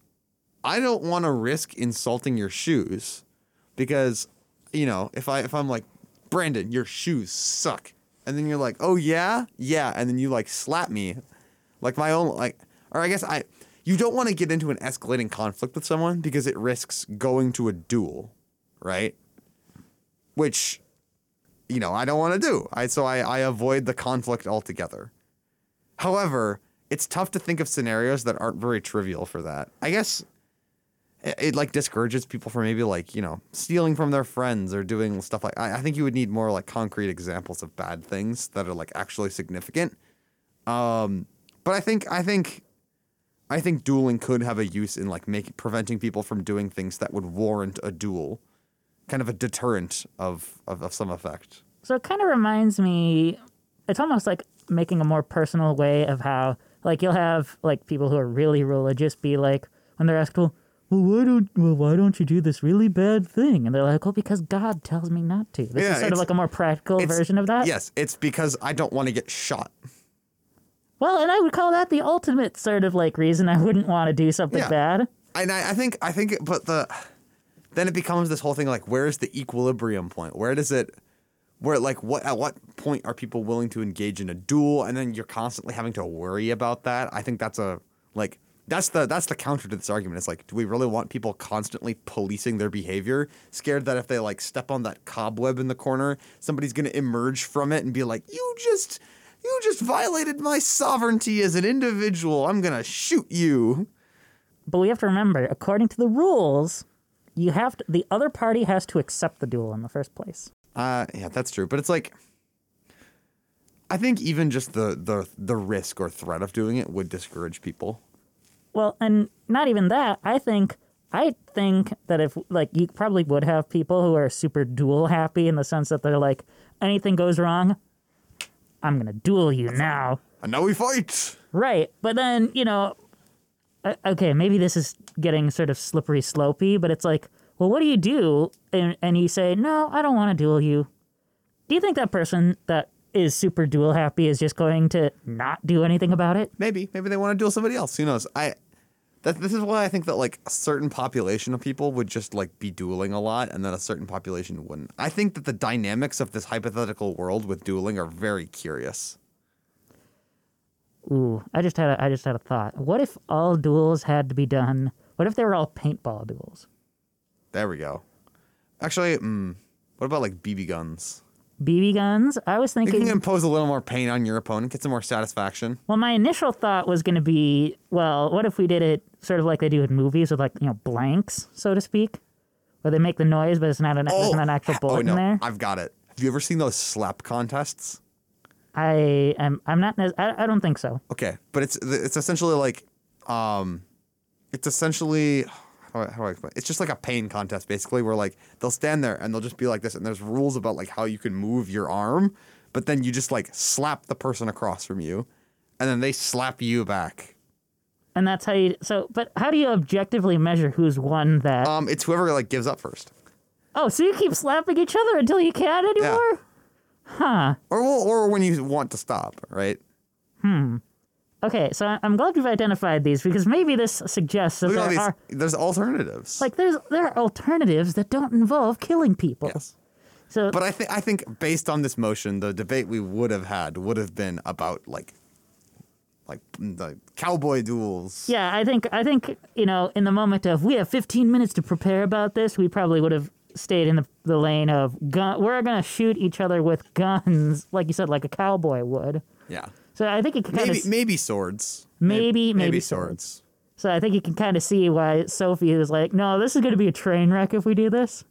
I don't want to risk insulting your shoes because, you know, if I if I'm like, Brandon, your shoes suck. And then you're like, "Oh yeah? Yeah." And then you like slap me. Like my own like or I guess I you don't want to get into an escalating conflict with someone because it risks going to a duel, right? Which you know, I don't want to do. I so I, I avoid the conflict altogether. However, it's tough to think of scenarios that aren't very trivial for that. I guess it, like discourages people from maybe like, you know, stealing from their friends or doing stuff like I, I think you would need more like concrete examples of bad things that are like actually significant. Um but I think I think I think dueling could have a use in like making preventing people from doing things that would warrant a duel. Kind of a deterrent of, of, of some effect. So it kind of reminds me, it's almost like making a more personal way of how, like, you'll have like people who are really religious be like, when they're asked, well, well, why don't, well, why don't you do this really bad thing? And they're like, well, because God tells me not to. This Yeah, is sort of like a more practical version of that. Yes, it's because I don't want to get shot. Well, and I would call that the ultimate sort of like reason I wouldn't want to do something Yeah. bad. And I, I think I think it, but the then it becomes this whole thing like where's the equilibrium point? Where does it where like what at what point are people willing to engage in a duel and then you're constantly having to worry about that? I think that's a like that's the that's the counter to this argument. It's like, do we really want people constantly policing their behavior, scared that if they like step on that cobweb in the corner, somebody's gonna emerge from it and be like, you just you just violated my sovereignty as an individual. I'm gonna shoot you. But we have to remember, according to the rules, you have to, the other party has to accept the duel in the first place. Uh, yeah, that's true. But it's like, I think even just the the the risk or threat of doing it would discourage people. Well, and not even that. I think I think that if like you probably would have people who are super duel happy in the sense that they're like anything goes wrong, I'm gonna duel you now. And now we fight. Right. But then, you know, okay, maybe this is getting sort of slippery slopey, but it's like, well, what do you do? And, and you say, no, I don't want to duel you. Do you think that person that is super duel happy is just going to not do anything about it? Maybe maybe they want to duel somebody else. Who knows? I. That, this is why I think that like a certain population of people would just like be dueling a lot, and then a certain population wouldn't. I think that the dynamics of this hypothetical world with dueling are very curious. Ooh, I just had a, I just had a thought. What if all duels had to be done? What if they were all paintball duels? There we go. Actually, mm, what about like BB guns? BB guns? I was thinking. You can impose a little more pain on your opponent, get some more satisfaction. Well, my initial thought was going to be, well, what if we did it sort of like they do in movies with like you know blanks, so to speak, where they make the noise, but it's not an not an actual ha- bullet oh, no, in there. I've got it. Have you ever seen those slap contests? I am I'm not I, I don't think so. Okay, but it's it's essentially like, um, it's essentially how, do I- how do I explain? It's just like a pain contest, basically, where like they'll stand there and they'll just be like this, and there's rules about like how you can move your arm, but then you just like slap the person across from you, and then they slap you back. And that's how you. So, but how do you objectively measure who's won that? Um, it's whoever like gives up first, oh, so you keep slapping each other until you can't anymore? Huh. or well, or when you want to stop, right? Okay, so I'm glad we've identified these because maybe this suggests that Look at all there these. are There's alternatives. like there's there are alternatives that don't involve killing people. yes. So But I think I think based on this motion, the debate we would have had would have been about like like mm, the cowboy duels. yeah, I think I think you know in the moment of we have 15 minutes to prepare about this, we probably would have stayed in the, the lane of gun. We're gonna shoot each other with guns, like you said, like a cowboy would. Yeah. So I think you can kind Maybe of maybe swords. Maybe- maybe, maybe swords. so I think you can kind of see why Sophie was like, no, this is gonna be a train wreck if we do this.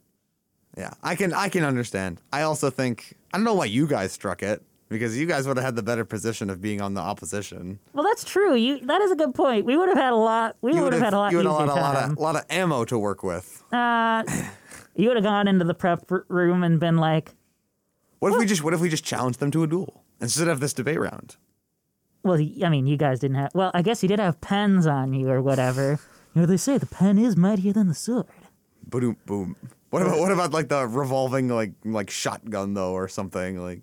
Yeah, I can I can understand. I also think I don't know why you guys struck it because you guys would have had the better position of being on the opposition. Well, that's true. You that is a good point. We would have had a lot. We would have had a lot you would have had a lot time. of, lot of ammo to work with. Uh, *laughs* you would have gone into the prep room and been like, What if we just what if we just challenged them to a duel instead of this debate round? Well, I mean, you guys didn't have. Well, I guess you did have pens on you or whatever. you know, they say the pen is mightier than the sword. Boom boom. What about what about like the revolving like like shotgun though or something like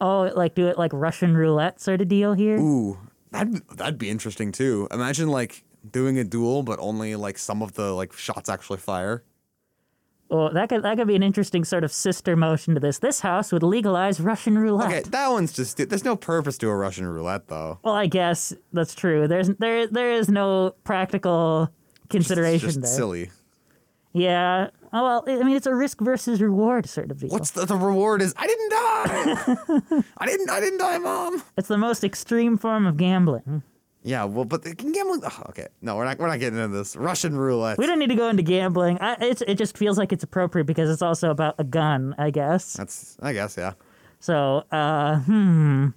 Oh, like do it like Russian roulette sort of deal here. ooh that'd that'd be interesting too. Imagine like doing a duel but only like some of the like shots actually fire. Well, that could that could be an interesting sort of sister motion to this. This house would legalize Russian roulette. Okay, that one's just there's no purpose to a Russian roulette though. Well, I guess that's true. There's there there is no practical consideration It's just there. silly. Yeah. Oh well, I mean, it's a risk versus reward sort of deal. What's the, the reward is I didn't die. *laughs* I didn't I didn't die, mom. It's the most extreme form of gambling. Yeah, well, but the gambling. Oh, okay, no, we're not we're not getting into this Russian roulette. We don't need to go into gambling. I, it's, it just feels like it's appropriate because it's also about a gun, I guess. That's I guess yeah. So, uh, hmm,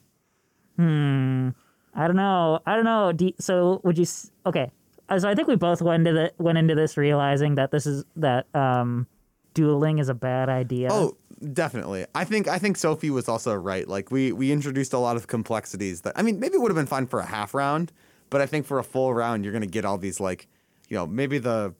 hmm. I don't know. I don't know. Do you- so, would you? Okay. Uh, So I think we both went into the went into this realizing that this is that um, dueling is a bad idea. Oh, definitely. I think I think Sophie was also right. Like we we introduced a lot of complexities that I mean maybe it would have been fine for a half round, but I think for a full round you're gonna get all these like, you know, maybe the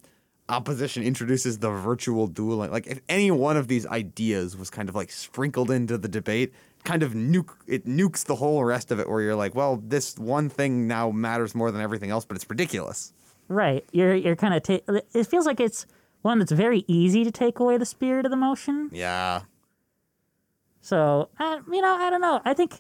opposition introduces the virtual dueling. Like if any one of these ideas was kind of like sprinkled into the debate, kind of nuke it nukes the whole rest of it. Where you're like, well, this one thing now matters more than everything else, but it's ridiculous. Right. You're you're kind of ta- it feels like it's one that's very easy to take away the spirit of the motion. Yeah. So, uh, you know, I don't know. I think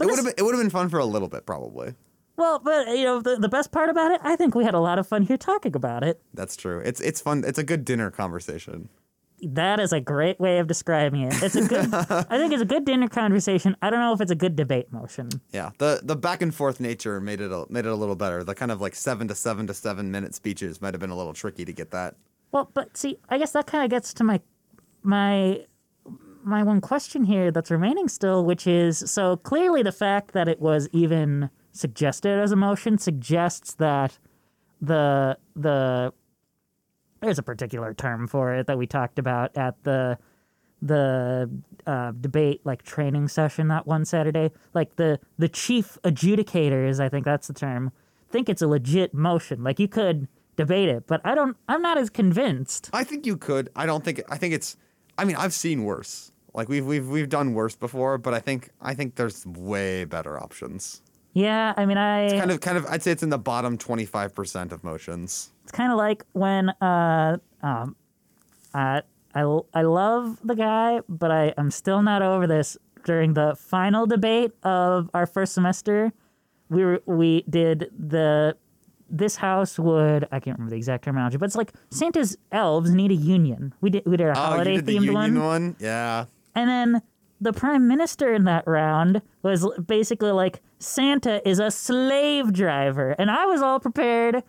It would have been it would have been fun for a little bit probably. well, but you know, the, the best part about it, I think we had a lot of fun here talking about it. That's true. It's it's fun. It's a good dinner conversation. That is a great way of describing it. It's a good I think it's a good dinner conversation. I don't know if it's a good debate motion. Yeah, the the back and forth nature made it a, made it a little better. The kind of like seven to seven to seven minute speeches might have been a little tricky to get that. Well, but see, I guess that kind of gets to my my my one question here that's remaining still, which is so clearly the fact that it was even suggested as a motion suggests that the the there's a particular term for it that we talked about at the the uh, debate like training session that one Saturday. Like the the chief adjudicators, I think that's the term, think it's a legit motion. Like you could debate it, but I don't. I'm not as convinced. I think you could. I don't think. I think it's. I mean, I've seen worse. Like we've we've we've done worse before, but I think I think there's way better options. Yeah, I mean, I Kind of kind of. I'd say it's in the bottom twenty five percent of motions. it's kind of like when uh um uh, I I love the guy, but I I'm still not over this. During the final debate of our first semester, we were we did the this house would I can't remember the exact terminology, but it's like Santa's elves need a union. We did we did a Oh, holiday you did the union one. one? Yeah. And then the prime minister in that round was basically like Santa is a slave driver. And I was all prepared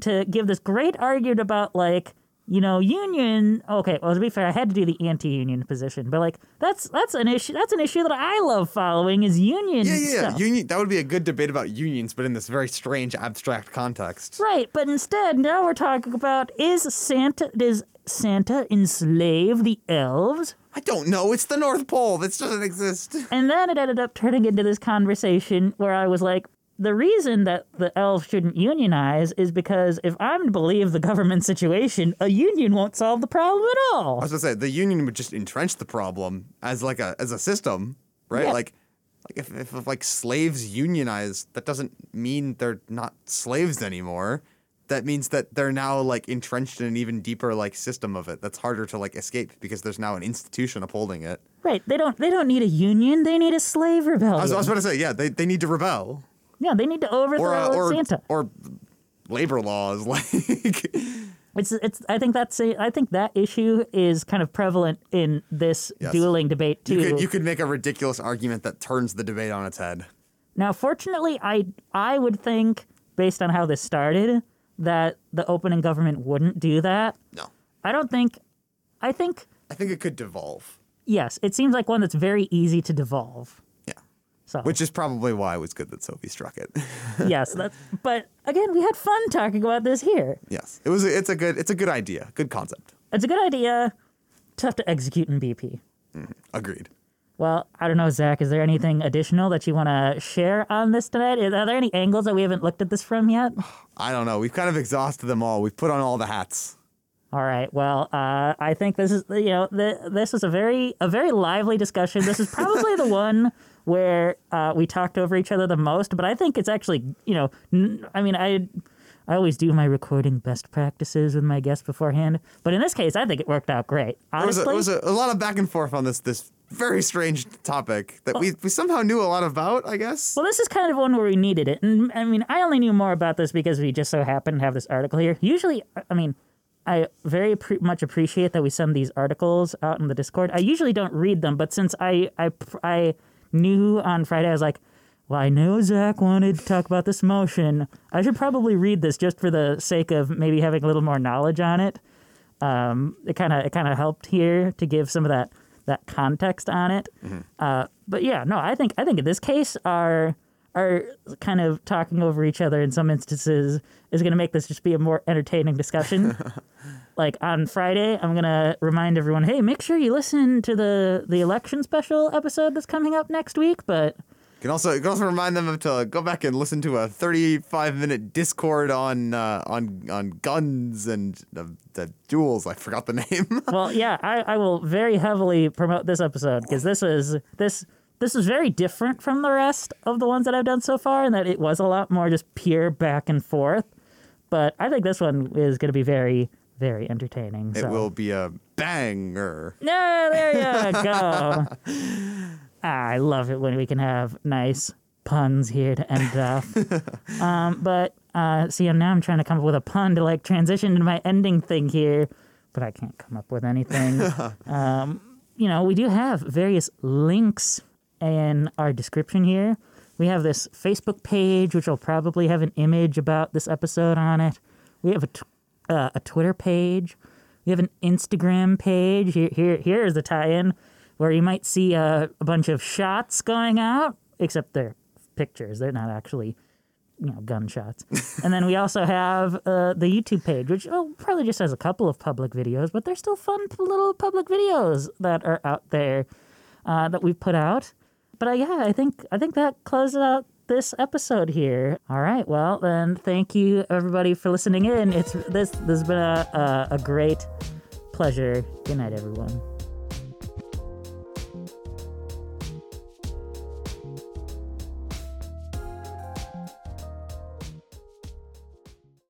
to give this great argument about like, you know, union. Okay, well to be fair, I had to do the anti-union position, but like that's that's an issue. That's an issue that I love following is union Yeah, yeah, yeah. stuff. Union. That would be a good debate about unions, but in this very strange abstract context. Right, but instead now we're talking about is Santa does Santa enslave the elves? I don't know. It's the North Pole. This doesn't exist. And then it ended up turning into this conversation where I was like, the reason that the elves shouldn't unionize is because if I'm to believe the government situation, a union won't solve the problem at all. I was gonna say the union would just entrench the problem as like a as a system, right? Yeah. Like, like if, if, if like slaves unionize, that doesn't mean they're not slaves anymore. That means that they're now like entrenched in an even deeper like system of it that's harder to like escape because there's now an institution upholding it. Right? They don't. They don't need a union. They need a slave rebellion. I was, I was about to say, yeah, they, they need to rebel yeah, they need to overthrow or uh, or Santa. or labor laws *laughs* like It's it's. I think that's a, I think that issue is kind of prevalent in this Yes. dueling debate too. you could you could make a ridiculous argument that turns the debate on its head. Now, fortunately, I I would think based on how this started that the opening government wouldn't do that. No, I don't think. I think I think it could devolve. yes. It seems like one that's very easy to devolve. So Which is probably why it was good that Sophie struck it. *laughs* yes, that's. But again, we had fun talking about this here. yes, it was. It's a good. It's a good idea. Good concept. It's a good idea. Tough to execute in BP. Agreed. Well, I don't know, Zach. Is there anything additional that you want to share on this tonight? Are there any angles that we haven't looked at this from yet? *sighs* I don't know. We've kind of exhausted them all. We've put on all the hats. All right. Well, uh, I think this is you know the, this is a very a very lively discussion. This is probably the *laughs* one where uh, we talked over each other the most. But I think it's actually you know n- I mean I I always do my recording best practices with my guests beforehand, but in this case I think it worked out great. There was, a, there was a, a lot of back and forth on this this very strange topic that we, we somehow knew a lot about. I guess. Well, this is kind of one where we needed it. And I mean, I only knew more about this because we just so happened to have this article here. Usually, I mean, I very appre- much appreciate that we send these articles out in the Discord. I usually don't read them, but since I, I, I knew on Friday, I was like, well, I know Zach wanted to talk about this motion. I should probably read this just for the sake of maybe having a little more knowledge on it. Um, it kind of it kind of helped here to give some of that that context on it. Uh, but yeah, no, I think I think in this case, our our kind of talking over each other in some instances is going to make this just be a more entertaining discussion. *laughs* like on Friday, I'm gonna remind everyone, hey, make sure you listen to the the election special episode that's coming up next week. But You can also you can also remind them to go back and listen to a 35 minute Discord on uh, on on guns and the, the duels. I forgot the *laughs* name. well, yeah, I, I will very heavily promote this episode because this is this this is very different from the rest of the ones that I've done so far, in that it was a lot more just pure back and forth. But I think this one is going to be very very entertaining. it so. will be a banger. No, there you go. *laughs* Ah, I love it when we can have nice puns here to end off. *laughs* um, but uh, see, now I'm trying to come up with a pun to like transition into my ending thing here, but I can't come up with anything. *laughs* um, you know, we do have various links in our description here. We have this Facebook page, which will probably have an image about this episode on it. We have a, t- uh, a Twitter page. We have an Instagram page. Here, here, here is the tie-in where you might see a, a bunch of shots going out, except they're pictures. They're not actually, you know, gunshots. *laughs* and then we also have uh, the YouTube page, which oh, probably just has a couple of public videos, but they're still fun little public videos that are out there uh, that we've put out. But uh, yeah, I think I think that closes out this episode here. All right, well then, thank you everybody for listening in. It's this this has been a, a, a great pleasure. Good night, everyone.